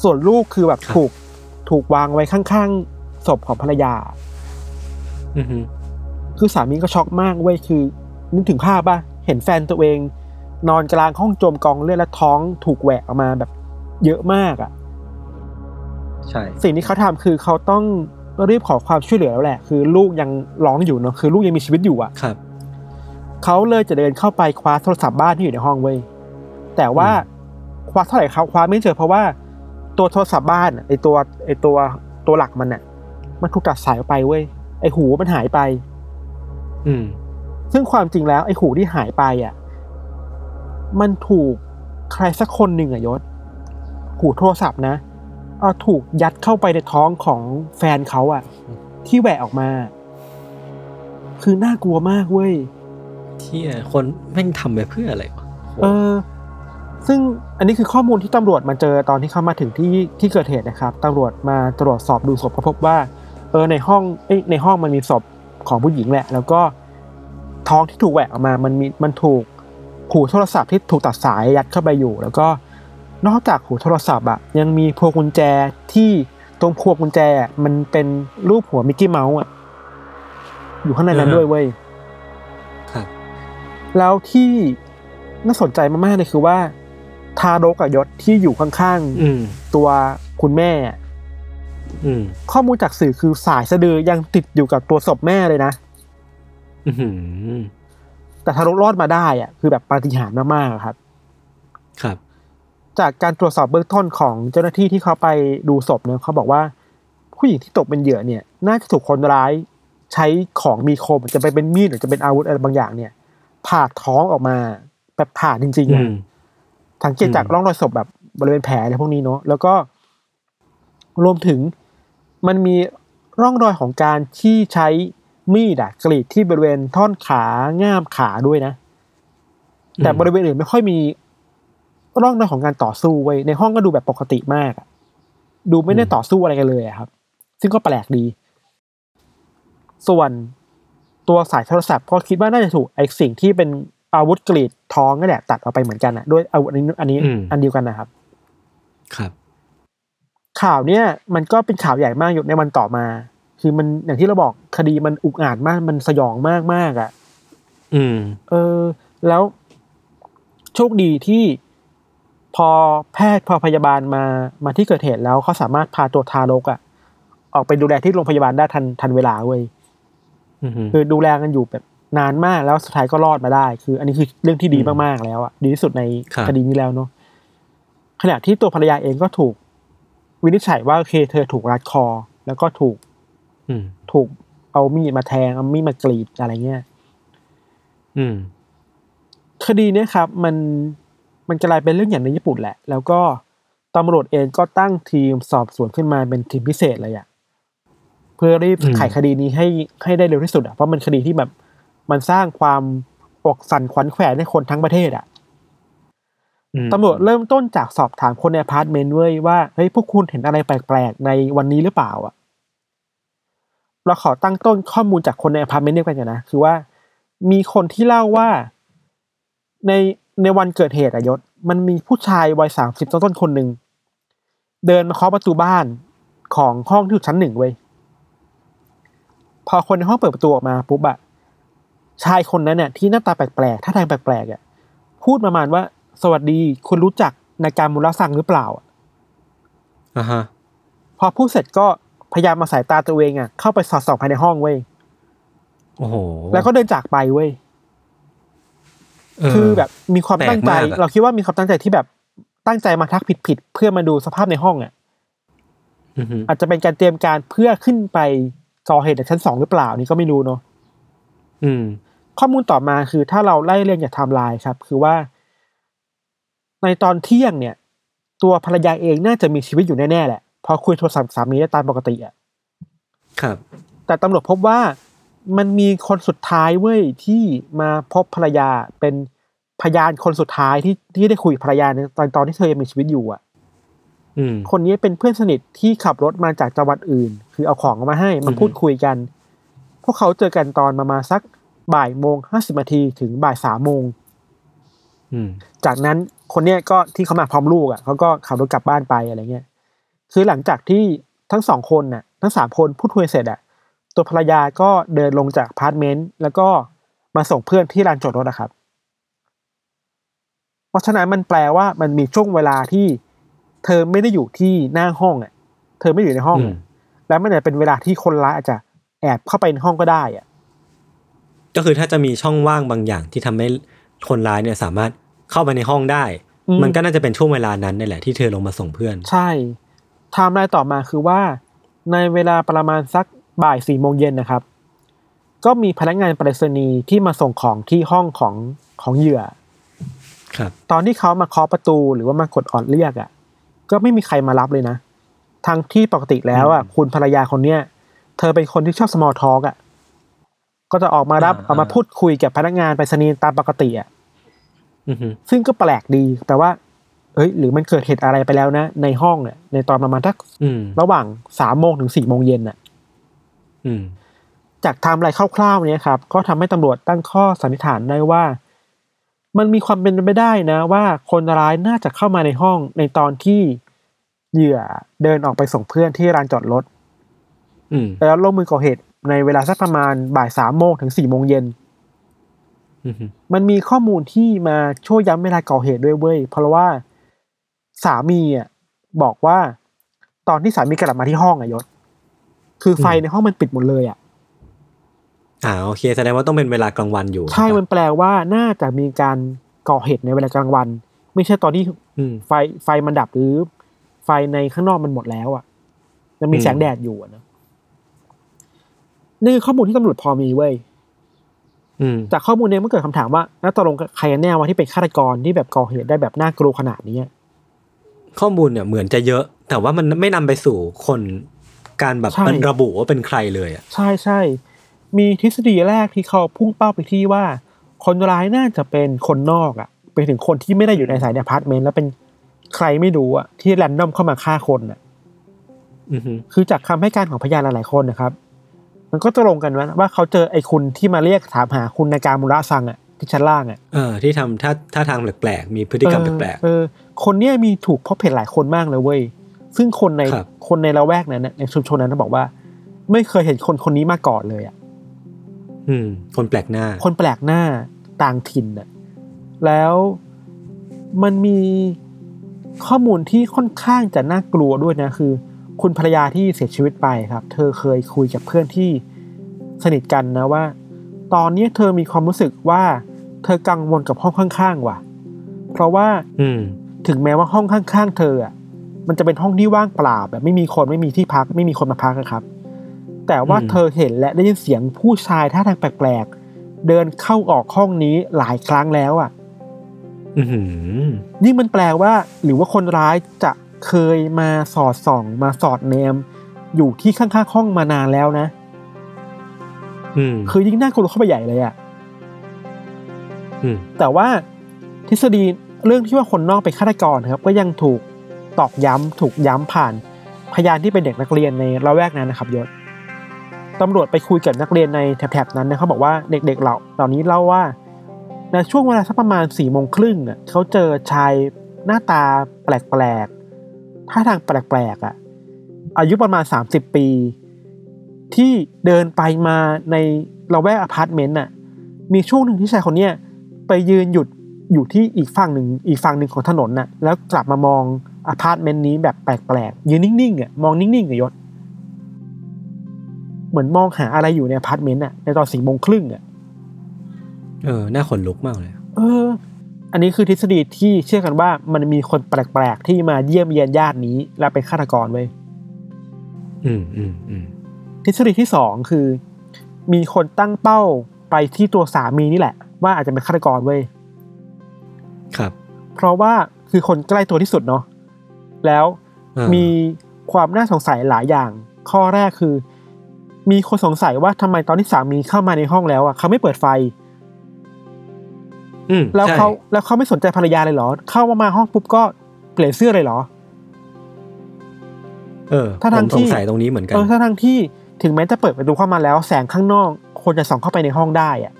ส่วนลูกคือแบบถูกถูกวางไว้ข้างๆศพของภรรยาอืมคือสามีก็ช็อกมากเว้ยคือ นึกถึงภาพป่ะ เห็นแฟนตัวเอง นอนกลางห้องจมกองเลือดและท้องถูกแหวกออกมาแบบเยอะมากอะ ใช่ สิ่งที่เขาทำคือเขาต้องรีบขอความช่วยเหลือแล้วแหละ คือลูกยังร้องอยู่เนาะคือลูกยังมีชีวิตอยู่อะครับเขาเลยจะเดินเข้าไปคว้าโทรศัพท์บ้านที่อยู่ในห้องเว้ยแต่ว่าคว้าเท่าไหร่เขาคว้าไม่เจอเพราะว่าตัวโทรศัพท์บ้านอะไอตัวไอตัวตัวหลักมันอะมันถูกตัดสายออกไปเว้ยไอหูมันหายไป อืม ซึ่งความจริงแล้วไอ้หูที่หายไปอะ มันถูกใครสักคนหนึ่งอะยศ หูโทรศัพท์นะเอาถูกยัดเข้าไปในท้องของแฟนเขาอะที่แหวะออกมา คือน่ากลัวมากเว้ยที่คนแม่งทำไปเพื่ออะไรวะเออ ซึ่งอันนี้คือข้อมูลที่ตำรวจมาเจอตอนที่เขามาถึงที่ที่เกิดเหตุนะครับตำรวจมาตรวจสอบดูศพก็พบว่า เออในห้องเอ้ยในห้องมันมีศพของผู้หญิงแหละ แล้วก็ ท้องที่ถูกแหวกออกมา มันมีมันถูกหูโทรศัพท์ที่ถูกตัดสายยัดเข้าไปอยู่ แล้วก็นอกจากหูโทรศัพท์อะยังมีพวงกุญแจที่ตรงพวงกุญแจอะมันเป็นรูปหัวมิกกี้เมาส์อะอยู่ข้างในนั้นด้วยเว้ยครับแล้วที่น่าสนใจมากๆเลยคือว่าทารกกับยศที่อยู่ข้างอืมๆตัวคุณแม่อะอืมข้อมูลจากสื่อคือสายสะดือยังติดอยู่กับตัวศพแม่เลยนะอืม แต่ทารกรอดมาได้อะคือแบบปาฏิหาริย์มากๆอะครับ ครับ จากการตรวจสอบเบื้องต้นของเจ้าหน้าที่ที่เขาไปดูศพเนี่ยเขาบอกว่า ผู้หญิงที่ตกเป็นเหยื่อเนี่ย น่าจะถูกคนร้ายใช้ของมีคมจะไปเป็นมีดหรือจะเป็นอาวุธอะไรบางอย่างเนี่ยผ่าท้องออกมาแบบผ่าจริงๆอือะมสังเกตจากอืมร่องรอยศพแบบบริเวณแผลอะไรพวกนี้เนาะแล้วก็ รวมถึงมันมีร่องรอยของการที่ใช้ มีดอะกรีดที่บริเวณท่อนขาง่ามขาด้วยนะ แต่บริเวณอื่นไม่ค่อยมีร่องรอยของการต่อสู้ไว้ยในห้องก็ดูแบบปกติมากอะดูไม่ได้ต่อสู้อะไรกันเลยอะครับ ซึ่งก็แปลกดี ส่วนตัวสายโทรศัพท์ก็คิดว่าน่าจะถูกไอ้สิ่งที่เป็นอาวุธกรีดท้องนั่นแหละตัดออกไปเหมือนกันอะด้วยอาวุธอันนี้อันนี้อืมอันเดียวกันนะครับ ครับ ข่าวเนี้ยมันก็เป็นข่าวใหญ่มากอยู่ในวันต่อมา คือมันอย่างที่เราบอกคดีมันอุกอาจมาก มันสยองมากมากๆอะ อืม เออ แล้วโชคดีที่พอแพทย์พอพยาบาลมามาที่เกิดเหตุแล้วเขาสามารถพาตัวทารกอะ ออกไปดูแลที่โรงพยาบาลได้ทันทันเวลาเว้ยอืมคือดูแลกันอยู่แบบนานมากแล้วสุดท้ายก็รอดมาได้ คือ อันนี้คือเรื่องที่ดีอืมมากๆแล้วอะดีที่สุดในครับคดีนี้แล้วเนาะขณะที่ตัวภรรยาเองก็ถูก วินิจฉัยว่าโอเค เธอถูกรัดคอ แล้วก็ถูกอืม ถูกเอามีดมาแทงเอามีดมากรีดอะไรเงี้ยอืมคดีเนี้ยครับ มันมันกลายเป็นเรื่องอย่างในญี่ปุ่นแหละ แล้วก็ตำรวจเองก็ตั้งทีมสอบสวนขึ้นมาเป็นทีมพิเศษเลยอะเพื่อรีบอืมไขคดีนี้ให้ให้ได้เร็วที่สุดอะเพราะมันคดีที่แบบ มันสร้างความอกสั่นขวัญแขวนให้คนทั้งประเทศอะอืมตำรวจเริ่มต้นจากสอบถามคนในอพาร์ตเมนต์เว้ยว่าเฮ้ยพวกคุณเห็นอะไรแปลกๆในวันนี้หรือเปล่าอะ เราขอตั้งต้นข้อมูลจากคนในอพาร์ตเมนต์เดียวกันก่อนนะคือว่า มีคนที่เล่าว่าในในวันเกิดเหตุอะยศ มันมีผู้ชายวัยสามสิบต้นๆคนหนึ่งเดินมาเคาะประตูบ้านของห้องที่อยู่ชั้นหนึ่งเว้ยพอคนในห้องเปิดประตูออกมาปุ๊บอะชายคนนั้นเนี่ยที่หน้าตาแปลกๆท่าทางแปลกๆอะพูดประมาณว่า สวัสดีคุณรู้จักนาคามุระซังหรือเปล่าอะอ่าฮะพอพูดเสร็จก็ พยายามเอาสายตาตัวเองอะเข้าไปสอดส่องภายในห้องเว้ยโอ้โหแล้วก็เดินจากไปเว้ยเออคือแบบมีความตั้งใจแปลกมากอะเราคิดว่ามีความตั้งใจที่แบบตั้งใจมาทักผิดๆเพื่อมาดูสภาพในห้องอะอือฮึอาจจะเป็นการเตรียมการเพื่อขึ้นไปก่อเหตุในชั้นสองหรือเปล่านี่ก็ไม่รู้เนาะอืมข้อมูลต่อมาคือถ้าเราไล่เรียงจากไทม์ไลน์ครับ คือว่า ในตอนเที่ยงเนี่ย ตัวภรรยาเองน่าจะมีชีวิตอยู่แน่ๆแหละเพอคุยโทรศัพท์สามีได้ตามปกติอะครับ แต่ตำรวจพบว่ามันมีคนสุดท้ายเว้ยที่มาพบภรรยาเป็นพยานคนสุดท้ายที่ที่ได้คุยกับภรรยาในตอนตอนที่เธอยังมีชีวิตอยู่อะอืมคนนี้เป็นเพื่อนสนิทที่ขับรถมาจากจังหวัดอื่น คือเอาของมาให้มาอือฮึพูดคุยกัน พวกเขาเจอกันตอนประมาณสักบ่ายโมงห้าสิบนาทีถึงบ่ายสามโมงอืมจากนั้นคนเนี้ยก็ที่เขามาพร้อมลูกอะเขาก็ขับรถกลับบ้านไปอะไรเงี้ย คือหลังจากที่ทั้งสองคนน่ะทั้งสามคนพูดคุยเสร็จอะตัวภรรยาก็เดินลงจากอพาร์ตเมนต์แล้วก็มาส่งเพื่อนที่ลานจอดรถนะครับ เพราะฉะนั้นมันแปลว่ามันมีช่วงเวลาที่ เธอไม่ได้อยู่ที่หน้าห้องอะ เธอไม่ได้อยู่ในห้องอืมอะแล้วมันอาจจะเป็นเวลาที่คนร้ายอาจจะแอบเข้าไปในห้องก็ได้อะ ก็คือถ้าจะมีช่องว่างบางอย่างที่ทำให้คนร้ายเนี่ยสามารถเข้าไปในห้องได้อืมมันก็น่าจะเป็นช่วงเวลานั้นนี่แหละที่เธอลงมาส่งเพื่อน ใช่ ไทม์ไลน์ต่อมาคือว่า ในเวลาประมาณสักบ่ายสี่โมงเย็นนะครับ ก็มีพนักงานไปรษณีย์ที่มาส่งของที่ห้องของของเหยื่อครับ ตอนที่เขามาเคาะประตูหรือว่ามากดออดเรียกอะ ก็ไม่มีใครมารับเลยนะทั้งที่ปกติแล้วอะอืมคุณภรรยาคนเนี้ยเธอเป็นคนที่ชอบ small talk อะ ก็จะออกมารับอ่าออกมาพูดคุยกับพนักงานไปรษณีย์ตามปกติอะอือฮึซึ่งก็แปลกดีแต่ว่า เอ้ยหรือมันเกิดเหตุอะไรไปแล้วนะ ในห้องเนี่ยในตอนประมาณทักอืมระหว่างสามโมงถึงสี่โมงเย็นน่ะอืมจากไทม์ไลน์คร่าวๆเนี้ยครับ ก็ทำให้ตำรวจตั้งข้อสันนิษฐานได้ว่า มันมีความเป็นไปได้นะ ว่าคนร้ายน่าจะเข้ามาในห้องในตอนที่เหยื่อเดินออกไปส่งเพื่อนที่ลานจอดรถอืมแล้วลงมือก่อเหตุในเวลาสักประมาณบ่ายสามโมงถึงสี่โมงเย็นอือฮึมันมีข้อมูลที่มาช่วยย้ำเวลาก่อเหตุด้วยเว้ย เพราะว่า สามีอะบอกว่า ตอนที่สามีกลับมาที่ห้องอะยศ คือไฟในห้องมันปิดหมดเลยอะอ่าโอเคแสดงว่าต้องเป็นเวลากลางวันอยู่ ใช่มันแปลว่าน่าจะมีการก่อเหตุในเวลากลางวัน ไม่ใช่ตอนที่อืมไฟไฟมันดับหรือ ไฟในข้างนอกมันหมดแล้วอะมันมีอืมแสงแดดอยู่อะนะนี่คือข้อมูลที่ตำรวจพอมีเว้ยอืมจากข้อมูลเนี้ยมันเกิดคำถามว่าแล้วตกลงใครกันแน่ว่าที่เป็นฆาตกรที่แบบก่อเหตุได้แบบน่ากลัวขนาดนี้อะ ข้อมูลเนี่ยเหมือนจะเยอะ แต่ว่ามันไม่นำไปสู่คนการแบบใช่มันระบุว่าเป็นใครเลยอะใช่ใช่มีทฤษฎีแรกที่เขาพุ่งเป้าไปที่ว่า คนร้ายน่าจะเป็นคนนอกอะ่ะเป็นถึงคนที่ไม่ได้อยู่ในสายในอพาร์ตเมนต์แล้วเป็นใครไม่รู้อะ่ะที่ random เข้ามาฆ่าคนอะอือฮึคือจากคำให้การของพยานหลายๆคนนะครับ มันก็ตรงกันว่าว่าเขาเจอไอ้คุณที่มาเรียกถามหาคุณนาคามุระซังอะ่ะ ที่ชั้นล่างอะ่ะเออที่ทำท่าท่าทางแปลกๆมีพฤติกรรมแปลกเออเออคนเนี้ยมีถูกพบเห็นหลายคนมากเลยเว้ยซึ่งคนในครับคนในละแวกนั้นน่ะในชุมชนนั้นนะบอกว่า ไม่เคยเห็นคนคนนี้มาก่อนเลยอะๆอืม คนแปลกหน้า คนแปลกหน้าต่างถิ่นน่ะแล้วมันมีข้อมูลที่ค่อนข้างจะน่ากลัวด้วยนะคือ คุณภรรยาที่เสียชีวิตไปครับ เธอเคยคุยกับเพื่อนที่สนิทกันนะว่า ตอนนี้เธอมีความรู้สึกว่า เธอกังวลกับห้องข้างๆว่ะ เพราะว่า อืมถึงแม้ว่าห้องข้างๆ เธออะมันจะเป็นห้องที่ว่างเปล่า แบบไม่มีคนไม่มีที่พัก ไม่มีคนมาพักนะครับ แต่ว่าอืมเธอเห็นและได้ยินเสียงผู้ชายท่าทางแปลกๆ เดินเข้าออกห้องนี้หลายครั้งแล้วอะอือหือนี่มันแปลว่า หรือว่าคนร้ายจะเคยมาสอดส่อง มาสอดแนม อยู่ที่ข้างๆห้องมานานแล้วนะอืม คือยิ่งน่ากลัวเข้าไปใหญ่เลยอะอืมแต่ว่าทฤษฎีเรื่องที่ว่าคนนอกเป็นฆาตกรนะครับ ก็ยังถูกตอกย้ำถูกย้ำผ่านพยานที่เป็นเด็กนักเรียนในละแวกนั้นนะครับยศตำรวจไปคุยกับนักเรียนในแถบๆนั้นนะเขาบอกว่าเด็กๆเหล่าเหล่านี้เล่าว่าในช่วงเวลาสักประมาณสี่โมงครึ่งอะเขาเจอชายหน้าตาแปลกๆท่าทางแปลกๆอะอายุประมาณสามสิบปี ที่เดินไปมาในละแวกอพาร์ตเมนต์น่ะมีช่วงหนึ่งที่ชายคนเนี้ยไปยืนหยุดอยู่ที่อีกฝั่งหนึ่งอีกฝั่งหนึ่งของถนนน่ะแล้วกลับมามองอพาร์ตเมนต์นี้แบบแปลกๆยืนนิ่งๆอะมองนิ่งๆอะยศเหมือนมองหาอะไรอยู่ในอพาร์ตเมนต์อะในตอนสี่โมงครึ่งอะเออน่าขนลุกมากเลย เออ อันนี้คือทฤษฎีที่เชื่อกันว่ามันมีคนแปลกๆที่มาเยี่ยมเยียนย่านนี้ และเป็นฆาตกรเว้ยอืมอืมอืม ทฤษฎีที่สองคือ มีคนตั้งเป้าไปที่ตัวสามีนี่แหละ ว่าอาจจะเป็นฆาตกรเว้ยครับ เพราะว่าคือคนใกล้ตัวที่สุดเนาะแล้วอ่ามีความน่าสงสัยหลายอย่าง ข้อแรกคือ มีคนสงสัยว่าทำไมตอนที่สามีเข้ามาในห้องแล้วอะเขาไม่เปิดไฟอืมแล้วใช่เขาแล้วเขาไม่สนใจภรรยาเลยเหรอ เข้ามามาห้องปุ๊บก็เปลี่ยนเสื้อเลยเหรอ เออถ้าผทางมที่สงสัยตรงนี้เหมือนกันเออถ้าทั้งที่ ถึงแม้จะเปิดประตูเข้ามาแล้ว แสงข้างนอกคนจะส่องเข้าไปในห้องได้อะ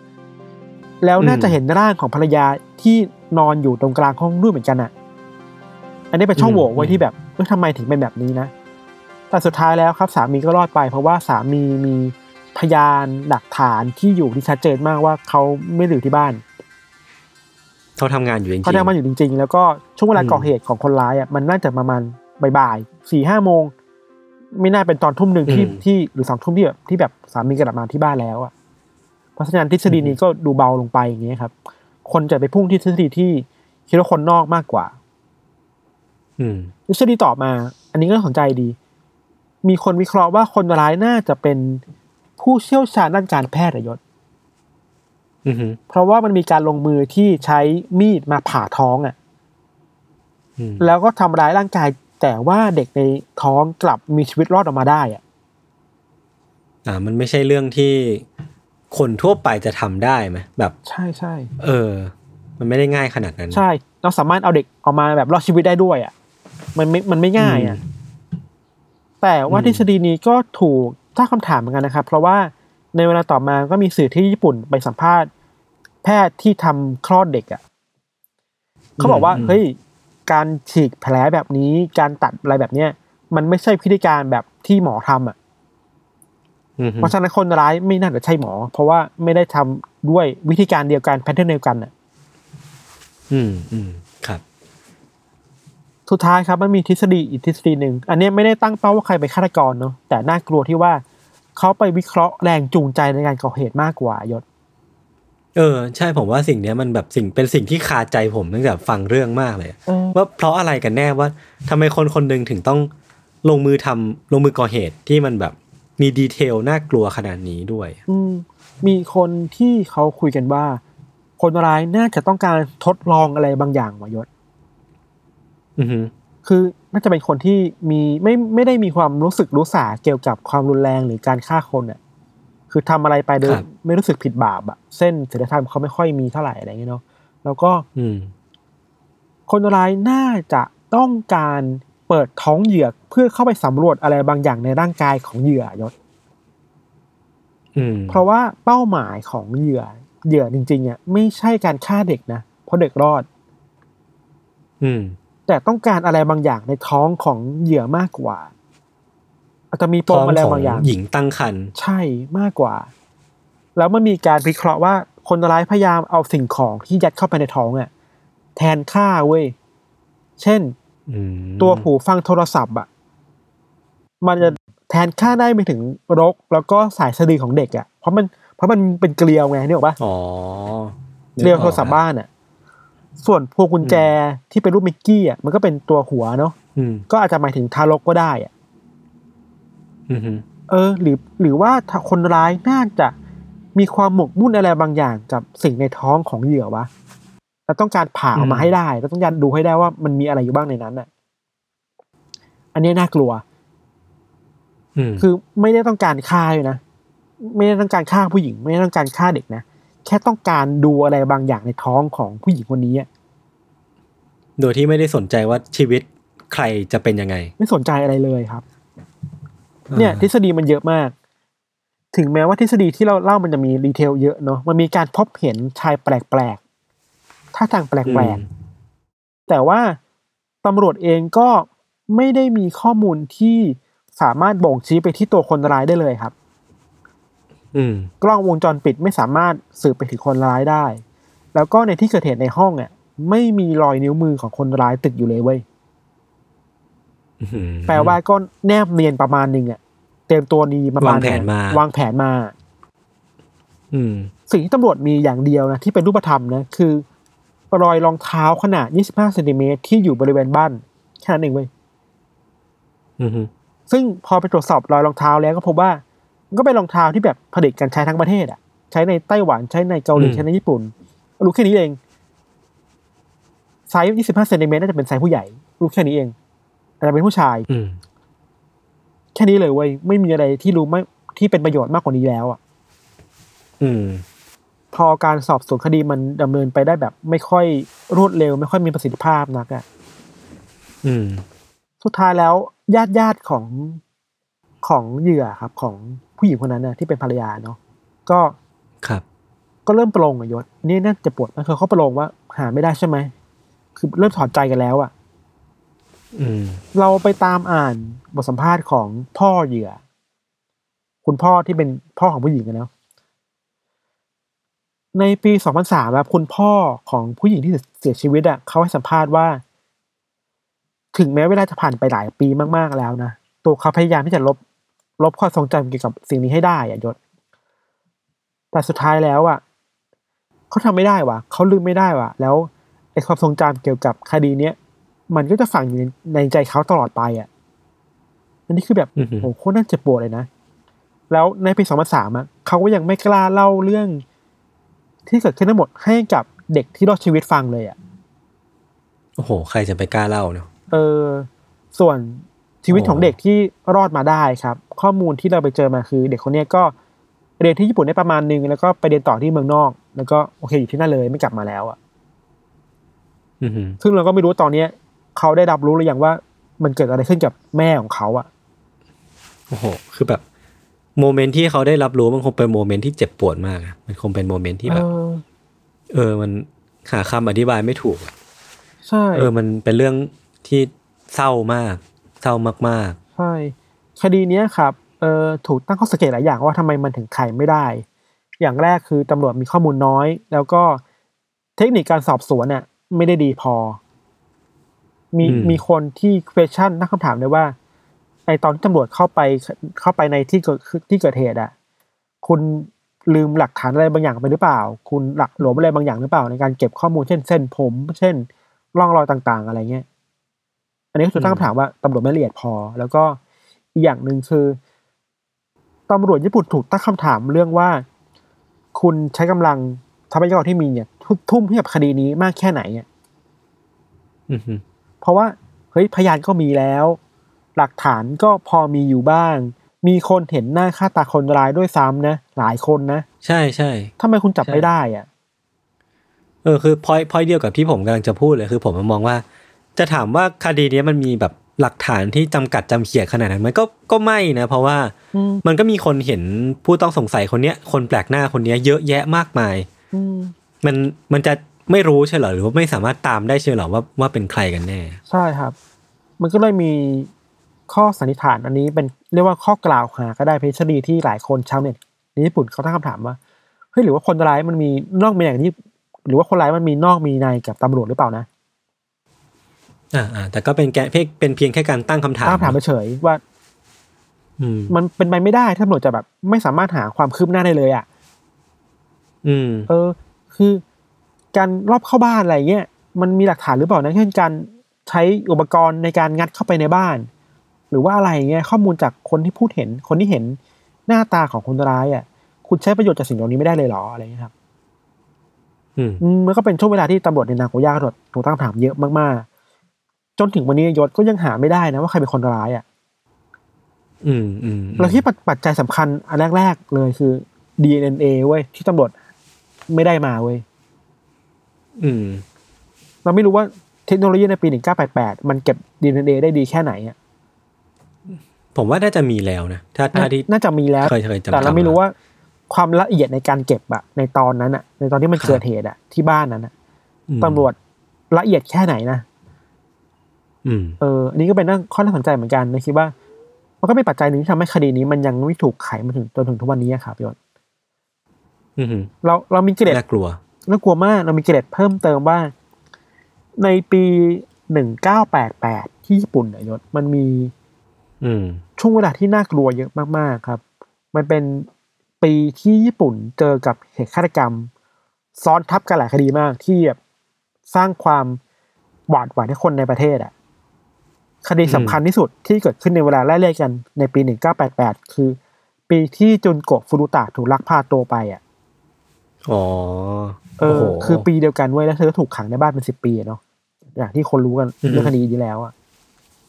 แล้วน่าอืมจะเห็นร่างของภรรยาที่นอนอยู่ตรงกลางห้องด้วยเหมือนกันอะอันนี้เป็นช่องโหว่ไว้ที่แบบเออทำไมถึงเป็นแบบนี้นะแต่สุดท้ายแล้วครับ สามีก็รอดไป เพราะว่าสามีมีพยานหลักฐานที่อยู่ที่ชัดเจนมากว่าเขาไม่ได้อยู่ที่บ้านเขาทำงานอยู่จริงๆเขาทำมาอยู่จริง ๆ แล้วก็ช่วงเวลาอืมก่อเหตุของคนร้ายอะมันน่าจะประมาณบ่ายๆสี่ห้าโมง ไม่น่าเป็นตอนทุ่มหนึ่งที่ที่หรือสองทุ่มที่แบบที่แบบสามีกลับมาที่บ้านแล้วอะเพราะฉะนั้นทฤษฎีนี้ก็ดูเบาลงไปอย่างเงี้ยครับ คนจะไปพุ่งที่ทฤษฎีที่คิดว่าคนนอกมากกว่า อืมทฤษฎีต่อมา อันนี้ก็น่าสนใจดี มีคนวิเคราะห์ว่าคนร้ายน่าจะเป็นผู้เชี่ยวชาญด้านการแพทย์อะยศอือฮึเพราะว่ามันมีการลงมือที่ใช้มีดมาผ่าท้องอะอืมแล้วก็ทำร้ายร่างกาย แต่ว่าเด็กในท้องกลับมีชีวิตรอดออกมาได้อะอ่ามันไม่ใช่เรื่องที่คนทั่วไปจะทำได้ไหมแบบใช่ใช่เออ มันไม่ได้ง่ายขนาดนั้น ใช่ เราสามารถเอาเด็กออกมาแบบรอดชีวิตได้ด้วยอะ มันไม่มันไม่ง่ายอะแต่ว่าอืมทฤษฎีนี้ก็ถูกถ้างคำถามเหมือนกันนะครับ เพราะว่าในเวลาต่อมาก็มีสื่อที่ญี่ปุ่นไปสัมภาษณ์ แพทย์ที่ทำคลอดเด็กอะเขาบอกว่าเฮ้ย การฉีกแผลแบบนี้ การตัดอะไรแบบเนี้ยมันไม่ใช่พิธีการแบบที่หมอทำอะอือฮึเพราะฉะนั้นคนร้ายไม่น่าจะใช่หมอ เพราะว่าไม่ได้ทำด้วยวิธีการเดียวกันแพทเทิร์นเดียวกันอะ อืมอืมครับ สุดท้ายครับมันมีทฤษฎีอีกทฤษฎีหนึ่งอันเนี้ยไม่ได้ตั้งเป้าว่าใครเป็นฆาตกรเนาะแต่น่ากลัวที่ว่าเขาไปวิเคราะห์แรงจูงใจในการก่อเหตุมากกว่ายศ เออใช่ผมว่าสิ่งเนี้ยมันแบบสิ่งเป็นสิ่งที่คาใจผมตั้งแต่ฟังเรื่องมากเลยเออว่าเพราะอะไรกันแน่ว่าทำไมคนคนหนึ่งถึงต้องลงมือทำลงมือก่อเหตุที่มันแบบมีดีเทลน่ากลัวขนาดนี้ด้วย อืมมีคนที่เขาคุยกันว่า คนร้ายน่าจะต้องการทดลองอะไรบางอย่างวะยศอือฮึคือน่าจะเป็นคนที่มีไม่ไม่ได้มีความรู้สึกรู้สาเกี่ยวกับความรุนแรงหรือการฆ่าคนอะ คือทำอะไรไปโดยไม่รู้สึกผิดบาปอะเส้นศีลธรรมเขาไม่ค่อยมีเท่าไหร่อะไรอย่างเงี้ยเนาะแล้วก็อืมคนร้ายน่าจะต้องการเปิดท้องเหยื่อเพื่อเข้าไปสำรวจอะไรบางอย่างในร่างกายของเหยื่อยศอืมเพราะว่าเป้าหมายของเหยื่อเหยื่อจริงๆอะไม่ใช่การฆ่าเด็กนะเพราะเด็กรอด อืมแต่ต้องการอะไรบางอย่างในท้องของเหยื่อมากกว่า อาจจะมีปท้อมงอะไรของบางอย่าง หญิงตั้งครรภ์ใช่มากกว่า แล้วมันมีการวิเคราะห์ว่าคนร้ายพยายามเอาสิ่งของที่ยัดเข้าไปในท้องอะ แทนค่าเว้ย เช่นอืมตัวหูฟังโทรศัพท์อะ มันจะแทนค่าได้ไปถึงรก แล้วก็สายสะดือของเด็กอะ เพราะมันเพราะมันเป็นเกลียวไงนี่หรอกปะอ๋อเกลียวโทรศัพท์บ้านอะ ส่วนพวงกุญแจที่เป็นรูปมิกกี้อะมันก็เป็นตัวหัวเนาะอืมก็อาจจะหมายถึงทารกก็ได้อะอือฮึ เออ หรือหรือว่าถ้าคนร้ายน่าจะมีความหมกมุ่นอะไรบางอย่างกับสิ่งในท้องของเหยื่อวะแล้วต้องการผ่าออกมาให้ได้แล้วต้องการดูให้ได้ว่ามันมีอะไรอยู่บ้างในนั้นอะ อันนี้น่ากลัวอืมคือไม่ได้ต้องการฆ่าเลยนะไม่ได้ต้องการฆ่าผู้หญิง ไม่ได้ต้องการฆ่าเด็กนะแค่ต้องการดูอะไรบางอย่างในท้องของผู้หญิงคนนี้อะโดยที่ไม่ได้สนใจว่าชีวิตใครจะเป็นยังไง ไม่สนใจอะไรเลยครับ เนี่ยทฤษฎีมันเยอะมาก ถึงแม้ว่าทฤษฎีที่เราเล่ามันจะมีดีเทลเยอะเนาะมันมีการพบเห็นชายแปลกๆท่าทางแปลกอืมๆแต่ว่าตำรวจเองก็ไม่ได้มีข้อมูลที่สามารถบ่งชี้ไปที่ตัวคนร้ายได้เลยครับอืมกล้องวงจรปิดไม่สามารถสืบไปถึงคนร้ายได้ แล้วก็ในที่เกิดเหตุในห้องอะ ไม่มีรอยนิ้วมือของคนร้ายติดอยู่เลยเว้ยอืม แปลว่าก็แนบเนียนประมาณหนึ่งอะเตรียมตัวดีประมาณวางแผนมาวางแผนมาอืมสิ่งที่ตำรวจมีอย่างเดียวนะที่เป็นรูปธรรมนะคือ รอยรองเท้าขนาด 25เซนติเมตรที่อยู่บริเวณบ้านแค่นั้นเองเว้ยอืมฮึซึ่งพอไปตรวจสอบรอยรองเท้าแล้วก็พบว่ามันก็เป็นรองเท้าที่แบบผลิตกันใช้ทั้งประเทศอะ ใช้ในไต้หวันใช้ในเกาหลีใช้ในญี่ปุ่น รู้แค่นี้เองไซส์25เซนติเมตรน่าจะเป็นไซส์ผู้ใหญ่ รู้แค่นี้เอง อาจจะเป็นผู้ชาย อืมแค่นี้เลยเว้ยไม่มีอะไรที่รู้ไม่ที่เป็นประโยชน์มากกว่านี้แล้วอะ อืม พอการสอบสวนคดีมันดำเนินไปได้แบบ ไม่ค่อยรวดเร็ว ไม่ค่อยมีประสิทธิภาพนักอะอืม สุดท้ายแล้วญาติญาติของของเหยื่อครับ ของผู้หญิงคนนั้นน่ะที่เป็นภรรยาเนาะก็ครับ ก็เริ่มประโลงอะยศนี่น่าจะปวดนะคือเขาประโลงว่า หาไม่ได้ใช่ไหมคือเริ่มถอดใจกันแล้วอะอืม เราไปตามอ่านบทสัมภาษณ์ของพ่อเหยื่อ คุณพ่อที่เป็นพ่อของผู้หญิงอะเนะในปี2003ครับบคุณพ่อของผู้หญิงที่เสียชีวิตอะเขาให้สัมภาษณ์ว่า ถึงแม้เวลาจะผ่านไปหลายปีมากๆแล้วนะตัวเขาพยายามที่จะลบลบความทรงจำเกี่ยวกับสิ่งนี้ให้ได้อะยศแต่สุดท้ายแล้วอะเขาทำไม่ได้ว่ะเขาลืมไม่ได้ว่ะ แล้วไอ้ความทรงจำเกี่ยวกับคดีเนี้ย มันก็จะฝังอยู่ในในใจเขาตลอดไปอะอันนี้คือแบบอือหือโอ้โหโคตรน่าเจ็บปวดเลยนะ แล้วในปี2003อะเขาก็ยังไม่กล้าเล่าเรื่อง ที่เกิดขึ้นทั้งหมดให้กับเด็กที่รอดชีวิตฟังเลยอะโอ้โห ใครจะไปกล้าเล่าเนาะเออ ส่วนชีวิตของโอ้เด็กที่รอดมาได้ครับ ข้อมูลที่เราไปเจอมาคือ เด็กคนเนี้ยก็เรียนที่ญี่ปุ่นได้ประมาณนึงแล้วก็ไปเรียนต่อที่เมืองนอก แล้วก็โอเคอยู่ที่นั่นเลยไม่กลับมาแล้วอะอืมฮึซึ่งเราก็ไม่รู้ตอนเนี้ย เขาได้รับรู้หรือยังว่า มันเกิดอะไรขึ้นกับแม่ของเขาอะโอ้โห คือแบบ moment ที่เขาได้รับรู้มันคงเป็น moment ที่เจ็บปวดมากอะมันคงเป็น moment ที่แบบเออเออมันหาคำอธิบายไม่ถูกอะใช่ เออ มันเป็นเรื่องที่เศร้ามาก เศร้ามากใช่ คดีเนี้ยครับ เออถูกตั้งข้อสังเกตหลายอย่างว่าทำไมมันถึงไขไม่ได้ อย่างแรกคือตำรวจมีข้อมูลน้อย แล้วก็เทคนิคการสอบสวนเนี่ยไม่ได้ดีพอ มีมีคนที่ question ตั้งคำถามเลยว่าไอตอนที่ตำรวจเข้าไปเข้าไปในที่เกิดที่เกิดเหตุอะ คุณลืมหลักฐานอะไรบางอย่างไปหรือเปล่า คุณหลักหลวมอะไรบางอย่างหรือเปล่า ในการเก็บข้อมูลเช่นเส้นผม เช่นร่องรอยต่างๆ อะไรเงี้ย อันนี้ก็คือตั้งคำถามว่าตำรวจไม่ละเอียดพอ แล้วก็อีกอย่างหนึ่งคือตำรวจญี่ปุ่นถูกตั้งคำถามเรื่องว่า คุณใช้กำลังทรัพยากรที่มีเนี่ยทุ่มทุ่มให้กับคดีนี้มากแค่ไหนเนี่ยๆอืมฮึ เพราะว่าเฮ้ยพยานก็มีแล้ว หลักฐานก็พอมีอยู่บ้าง มีคนเห็นหน้าค่าตาคนร้ายด้วยซ้ำนะ หลายคนนะ ใช่ใช่ทำไมคุณจับใช่ไม่ได้อะเออคือพอยพอยเดียวกับที่ผมกำลังจะพูดเลยคือ ผมมองว่า จะถามว่าคดีเนี้ยมันมีแบบหลักฐานที่จำกัดจำเขียดขนาดนั้นมันก็ก็ไม่นะ เพราะว่าอืมมันก็มีคนเห็นผู้ต้องสงสัยคนเนี้ย คนแปลกหน้าคนเนี้ย เยอะแยะมากมายอืมมันมันจะ ไม่รู้ใช่เหรอหรือว่าไม่สามารถตามได้ใช่เหรอว่าว่าเป็นใครกันแน่ ใช่ครับ มันก็เลยมีข้อสันนิษฐานอันนี้เป็นเรียกว่าข้อกล่าวหาก็ได้เพราะทฤษฎีที่หลายคนชาวเน็ตในญี่ปุ่นเขาตั้งคำถามว่าเฮ้ยหรือว่าคนร้ายมันมีนอกมีอย่างที่ หรือว่าคนร้ายมันมีนอกมีในกับตำรวจหรือเปล่านะอ่าอ่าแต่ก็เป็นแกเพียงเป็นเพียงแค่การตั้งคำถามตั้งคำถามเฉยๆว่าอืมมันเป็นไปไม่ได้ถ้าตำรวจจะแบบ ไม่สามารถหาความคืบหน้าได้เลย อะ อืม เออ คือ การรอบเข้าบ้านอะไรเงี้ยมันมีหลักฐานหรือเปล่านะเช่นการใช้อุปกรณ์ในการงัดเข้าไปในบ้าน หรือว่าอะไรเงี้ยข้อมูลจากคนที่พูดเห็นคนที่เห็นหน้าตาของคนร้ายอะ คุณใช้ประโยชน์จากสิ่งเหล่านี้ไม่ได้เลยเหรออะไรเงี้ยครับอืมอืมมันก็เป็นช่วงเวลาที่ตำรวจในนาโกย่าถูกถูกตั้งคำถามเยอะมากๆ จนถึงวันนี้ยศก็ยังหาไม่ได้นะว่าใครเป็นคนร้ายอะ อืมอืมเราคิดปัจปัจจัยสำคัญอันแรกๆเลยคือ DNA เว้ยที่ตำรวจไม่ได้มาเว้ย อืม เราไม่รู้ว่าเทคโนโลยีในปี 1988 มันเก็บ DNA ได้ดีแค่ไหนอะผมว่าน่าจะมีแล้วนะถ้าถ้าที่น่าจะมีแล้วเคยเคยจำแต่เราไม่จำรู้ว่าความละเอียดในการเก็บอะในตอนนั้นอะในตอนที่มันครับเกิดเหตุอะที่บ้านนั้นอะอืมตำรวจละเอียดแค่ไหนนะอืมเออ อันนี้ก็เป็นเรื่องข้อน่าสนใจเหมือนกันนะคิดว่า มันก็เป็นปัจจัยหนึ่งที่ทำให้คดีนี้มันยังไม่ถูกไขมาถึงจนถึงทุกวันนี้อะครับยศอืมเราเรามีเกร็ดน่ากลัว น่ากลัวมากเรามีเกร็ดเพิ่มเติมว่า ในปีหนึ่งเก้าแปดแปดที่ญี่ปุ่นอะยศมันมี อืม ช่วงเวลาที่น่ากลัวเยอะมากๆครับ มันเป็นปีที่ญี่ปุ่นเจอกับเหตุฆาตกรรม ซ้อนทับกันหลายคดีมากที่แบบสร้างความหวาดหวั่นให้คนในประเทศอะคดีสำคัญที่สุดที่เกิดขึ้นในเวลาไล่เลี่ยกันในปี 1988 คือ ปีที่จุนโกะฟุรุตะถูกลักพาตัวไปอะ อ๋อ เอโอ้อโหคือปีเดียวกันเว้ยแล้วเธอก็ถูกขังในบ้านเป็นสิบปีอะเนาะอย่างที่คนรู้กันอือฮึเรื่องคดีนี้แล้วอะ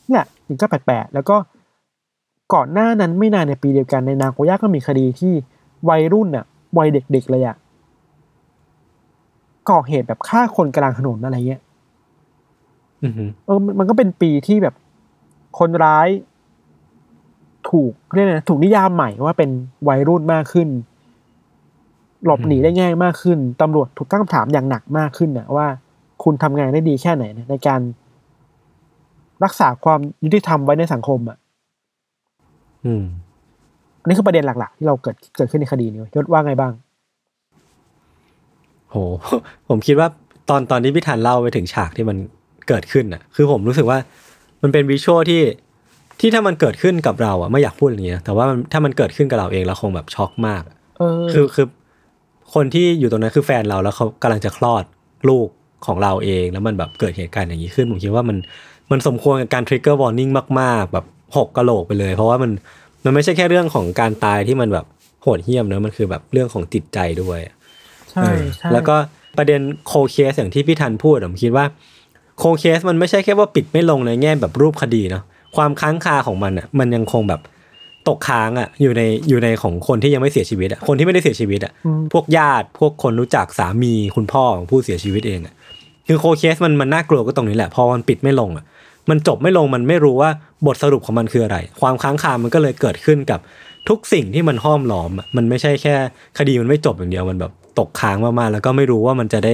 เนี่ยหนึ่งเก้าแปดแปดแล้วก็ก่อนหน้านั้นไม่นานในปีเดียวกันในนาโกย่าก็มีคดีที่วัยรุ่นอะ วัยเด็กๆเลยอะก่อเหตุแบบฆ่าคนกลางถนนอะไรเงี้ยอืมเออมันมันก็เป็นปีที่แบบคนร้าย ถูกเรียกอะไรนะถูกนิยามใหม่ว่าเป็นวัยรุ่นมากขึ้น หลบหนีได้ง่ายมากขึ้นตำรวจถูกตั้งคำถามอย่างหนักมากขึ้นนะว่า คุณทำงานได้ดีแค่ไหนนะในการรักษาความยุติธรรมไว้ในสังคมอะ อืมอันนี้คือประเด็นหลัก ๆ ที่เราเกิดเกิดขึ้นในคดีนี้ยศว่าไงบ้าง โห ผมคิดว่าตอนตอนที่พี่ธันเล่าไปถึงฉากที่มันเกิดขึ้นอะ คือผมรู้สึกว่ามันเป็น visual ที่ที่ถ้ามันเกิดขึ้นกับเราอะไม่อยากพูดอย่างนี้นะแต่ว่ามันถ้ามันเกิดขึ้นกับเราเองเราคงแบบช็อกมากอะเออ คือคือ คนที่อยู่ตรงนั้นคือแฟนเราแล้วเขากำลังจะคลอดลูกของเราเอง แล้วมันแบบเกิดเหตุการณ์อย่างนี้ขึ้นผมคิดว่ามันมันสมควรกับการทริกเกอร์วอร์นิ่งมาก ๆ แบบหกกะโหลกไปเลย เพราะว่ามันมันไม่ใช่แค่เรื่องของการตายที่มันแบบโหดเหี้ยมเนอะมันคือแบบเรื่องของจิตใจด้วยใช่เออใช่แล้วก็ประเด็นโคเคสอย่างที่พี่ทันพูดอะผมคิดว่าโคเคสมันไม่ใช่แค่ว่าปิดไม่ลงในแง่แบบรูปคดีเนาะความค้างคาของมันอะมันยังคงแบบ ตกค้างอะอยู่ในอยู่ในของคนที่ยังไม่เสียชีวิตอะคนที่ไม่ได้เสียชีวิตอะอืมพวกญาติพวกคนรู้จักสามีคุณพ่อของผู้เสียชีวิตเองอะคือโคเคสมันมันน่ากลัวก็ตรงนี้แหละพอมันปิดไม่ลงอะมันจบไม่ลงมันไม่รู้ว่าบทสรุปของมันคืออะไร ความค้างคามันก็เลยเกิดขึ้นกับทุกสิ่งที่มันห้อมล้อมอะมันไม่ใช่แค่คดีมันไม่จบอย่างเดียวมันแบบตกค้างมากๆแล้วก็ไม่รู้ว่ามันจะได้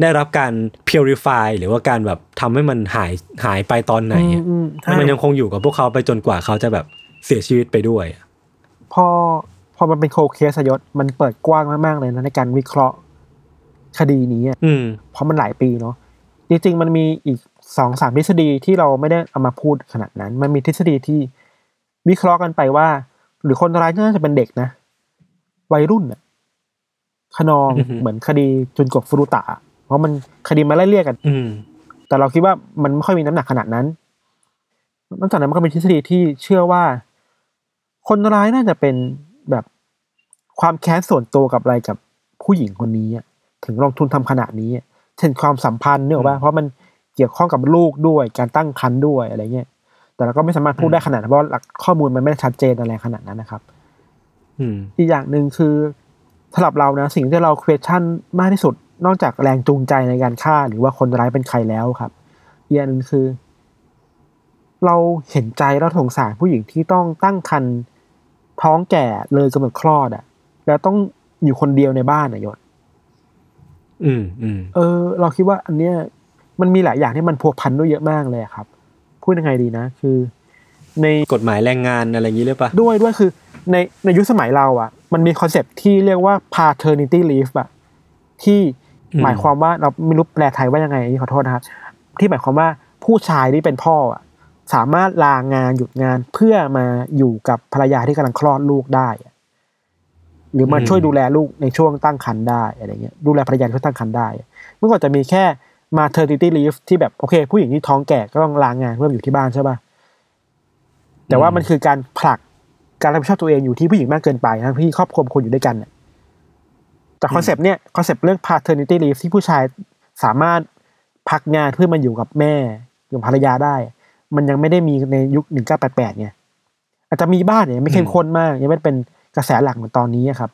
ได้รับการ purify หรือว่าการแบบทำให้มันหายหายไปตอนไหนอะอืมใช่มันยังคงอยู่กับพวกเขาไปจนกว่าเขาจะแบบ เสียชีวิตไปด้วยอะพอพอมันเป็นโคเคสอะยศมันเปิดกว้างมากๆเลยนะในการวิเคราะห์คดีนี้อะอืมเพราะมันหลายปีเนาะจริงๆมันมีอีกสองสามทฤษฎีที่เราไม่ได้เอามาพูดขนาดนั้น มันมีทฤษฎีที่วิเคราะห์กันไปว่า หรือคนร้ายน่าจะเป็นเด็กนะ วัยรุ่นน่ะขนองอือฮึเหมือนคดีจุนกบฟุรุตะ เพราะมันคดีมาไล่เรียกกัน อืมแต่เราคิดว่ามันไม่ค่อยมีน้ำหนักขนาดนั้นนอกจากนั้นมันก็มีทฤษฎีที่เชื่อว่า คนร้ายน่าจะเป็นแบบความแค้นส่วนตัวกับอะไรกับผู้หญิงคนนี้อะถึงลงทุนทำขนาดนี้อะเช่นความสัมพันธ์เนี่ยหรอกว่าเพราะมันเกี่ยวข้องกับลูกด้วยการตั้งครรภ์ด้วยอะไรเงี้ยแต่เราก็ไม่สามารถพูดได้ขนาดนั้นเพราะหลักข้อมูลมันไม่ได้ชัดเจนอะไรขนาดนั้นนะครับอืมอีกอย่างหนึ่งคือสำหรับเรานะสิ่งที่เรา question มากที่สุด นอกจากแรงจูงใจในการฆ่า หรือว่าคนร้ายเป็นใครแล้วครับอีกอย่างหนึ่งคือ เราเห็นใจเราสงสารผู้หญิงที่ต้องตั้งครรภ์ ท้องแก่เลยกำหนดคลอดอะ่ะ แล้วต้องอยู่คนเดียวในบ้านอะยศอืมอืมเออ เราคิดว่าอันเนี้ยมันมีหลายอย่างที่มันพัวพันด้วยเยอะมากเลยอะครับ พูดยังไงดีนะ คือ ในกฎหมายแรงงานอะไรอย่างนี้หรือปะด้วยด้วยคือ ในในยุคสมัยเราอะ มันมีคอนเซปต์ที่เรียกว่า paternity leave อะที่หมายความว่าเราไม่รู้แปลไทยว่ายังไงอันนี้ขอโทษนะครับ ที่หมายความว่าผู้ชายที่เป็นพ่ออะ สามารถลางานหยุดงานเพื่อมาอยู่กับภรรยาที่กำลังคลอดลูกได้อะหรือมาช่วยดูแลลูกในช่วงตั้งครรภ์ได้อะไรเงี้ยดูแลภรรยาในช่วงตั้งครรภ์ได้ เมื่อก่อนจะมีแค่ maternity leave ที่แบบโอเค ผู้หญิงที่ท้องแก่ก็ต้องลางานเพื่อมาอยู่ที่บ้านใช่ป่ะแต่ว่ามันคือการผลักการรับผิดชอบตัวเองอยู่ที่ผู้หญิงมากเกินไปทั้งที่ครอบครัวคนอยู่ด้วยกันเนี่ยแต่คอนเซปต์เนี่ยคอนเซปต์เรื่อง paternity leave ที่ผู้ชายสามารถพักงานเพื่อมาอยู่กับแม่อยู่กับภรรยาได้ มันยังไม่ได้มีในยุค1988ไงอาจจะมีบ้างเนี่ยไม่เข้มข้นมาก ยังไม่เป็นกระแสหลักเหมือนตอนนี้อะครับ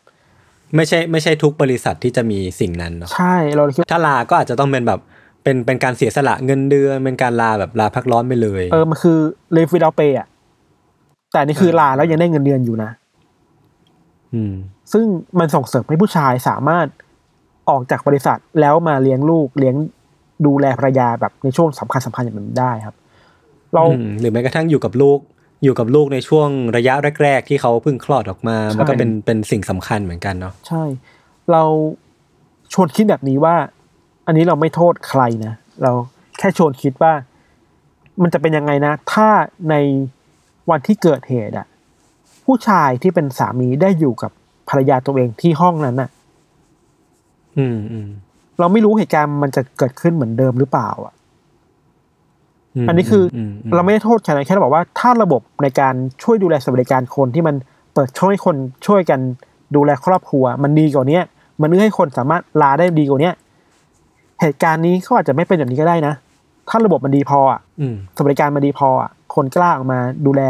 ไม่ใช่ไม่ใช่ทุกบริษัทที่จะมีสิ่งนั้นเนาะใช่เราเลยคิดว่าถ้าลาก็อาจจะต้องเป็นแบบเป็นเป็นการเสียสละเงินเดือนเป็นการลาแบบลาพักร้อนไปเลย เออมันคือ live without pay อะแต่นี่คือลาแล้วยังได้เงินเดือนอยู่นะ อืม ซึ่งมันส่งเสริมให้ผู้ชายสามารถออกจากบริษัทแล้วมาเลี้ยงลูกเลี้ยงดูแลภรรยาแบบในช่วงสำคัญสำคัญอย่างนั้นได้ครับ เราอืมหรือแม้กระทั่งอยู่กับลูก อยู่กับลูกในช่วงระยะแรก ๆ ที่เขาเพิ่งคลอดออกมา มันก็เป็นเป็นสิ่งสำคัญเหมือนกันเนาะใช่ เราชวนคิดแบบนี้ว่า อันนี้เราไม่โทษใครนะ เราแค่ชวนคิดว่า มันจะเป็นยังไงนะ ถ้าในวันที่เกิดเหตุอะผู้ชายที่เป็นสามีได้อยู่กับภรรยาตัวเองที่ห้องนั้นอะอืมอืมเราไม่รู้เหตุการณ์มันจะเกิดขึ้นเหมือนเดิมหรือเปล่าอะม อันนี้คืออมมเราไม่ได้โทษใครนะแค่เราบอกว่าถ้าระบบในการช่วยดูแลสวัสดิการคนที่มันเปิดช่วยให้คนช่วยกันดูแลครอบครัว มันดีกว่าเนี้ยมันเอื้อให้คนสามารถลาได้ดีกว่าเนี้ยเหตุการณ์นี้เขาอาจจะไม่เป็นแบบนี้ก็ได้นะ ถ้าระบบมันดีพออะอืมสวัสดิการมันดีพออะคนกล้าออกมาดูแล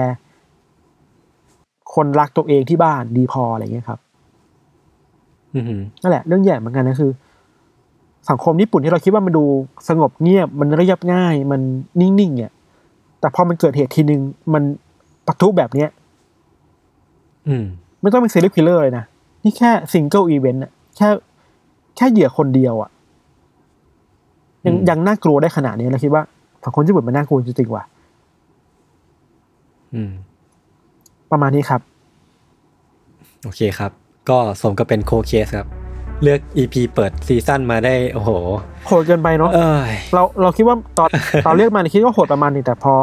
คนรักตัวเองที่บ้านดีพออะไรเงี้ยครับอืมนั่นแหละ เรื่องใหญ่เหมือนกันนะคือ สังคมญี่ปุ่นที่เราคิดว่ามันดูสงบเงียบมันเรียบง่าย มันนิ่งๆเนี่ยแต่พอมันเกิดเหตุทีนึงมันปะทุแบบเนี้ย อืม ไม่ต้องเป็น serial killer เลยนะนี่แค่ single event อะแค่แค่เหยื่อคนเดียวอะยังอืมยังน่ากลัวได้ขนาดนี้เราคิดว่าสังคมญี่ปุ่นมันน่ากลัวจริงๆว่ะอืม ประมาณนี้ครับ โอเคครับ ก็สมกับเป็น Cold Case ครับ เลือก EP เปิดซีซั่นมาได้ โอ้โห โหดเกินไปเนาะเอ้ยเราเราคิดว่าตอนตอนเรียกมาเนี่ยคิดว่าโหดประมาณนึงแต่พอ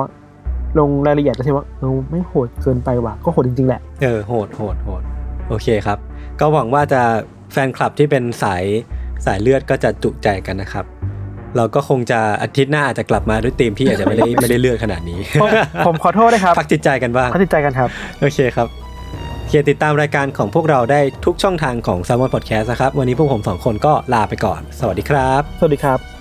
ลงรายละเอียดจะคิดว่าเออไม่โหดเกินไปว่ะก็โหดจริงๆแหละ เออโหดโหดโหดโอเคครับ ก็หวังว่าจะแฟนคลับที่เป็นสายสายเลือดก็จะจุใจกันนะครับ เราก็คงจะอาทิตย์หน้าอาจจะกลับมาด้วยทีมที่อาจจะไม่ได้ไม่ได้เลือดขนาดนี้ผมผมขอโทษนะครับพักจิตใจกันบ้างพักจิตใจกันครับ โอเคครับโอเคติดตามรายการของพวกเราได้ทุกช่องทางของ s ซ l m o n Podcast นะครับ วันนี้พวกผมสองคนก็ลาไปก่อน สวัสดีครับ สวัสดีครับ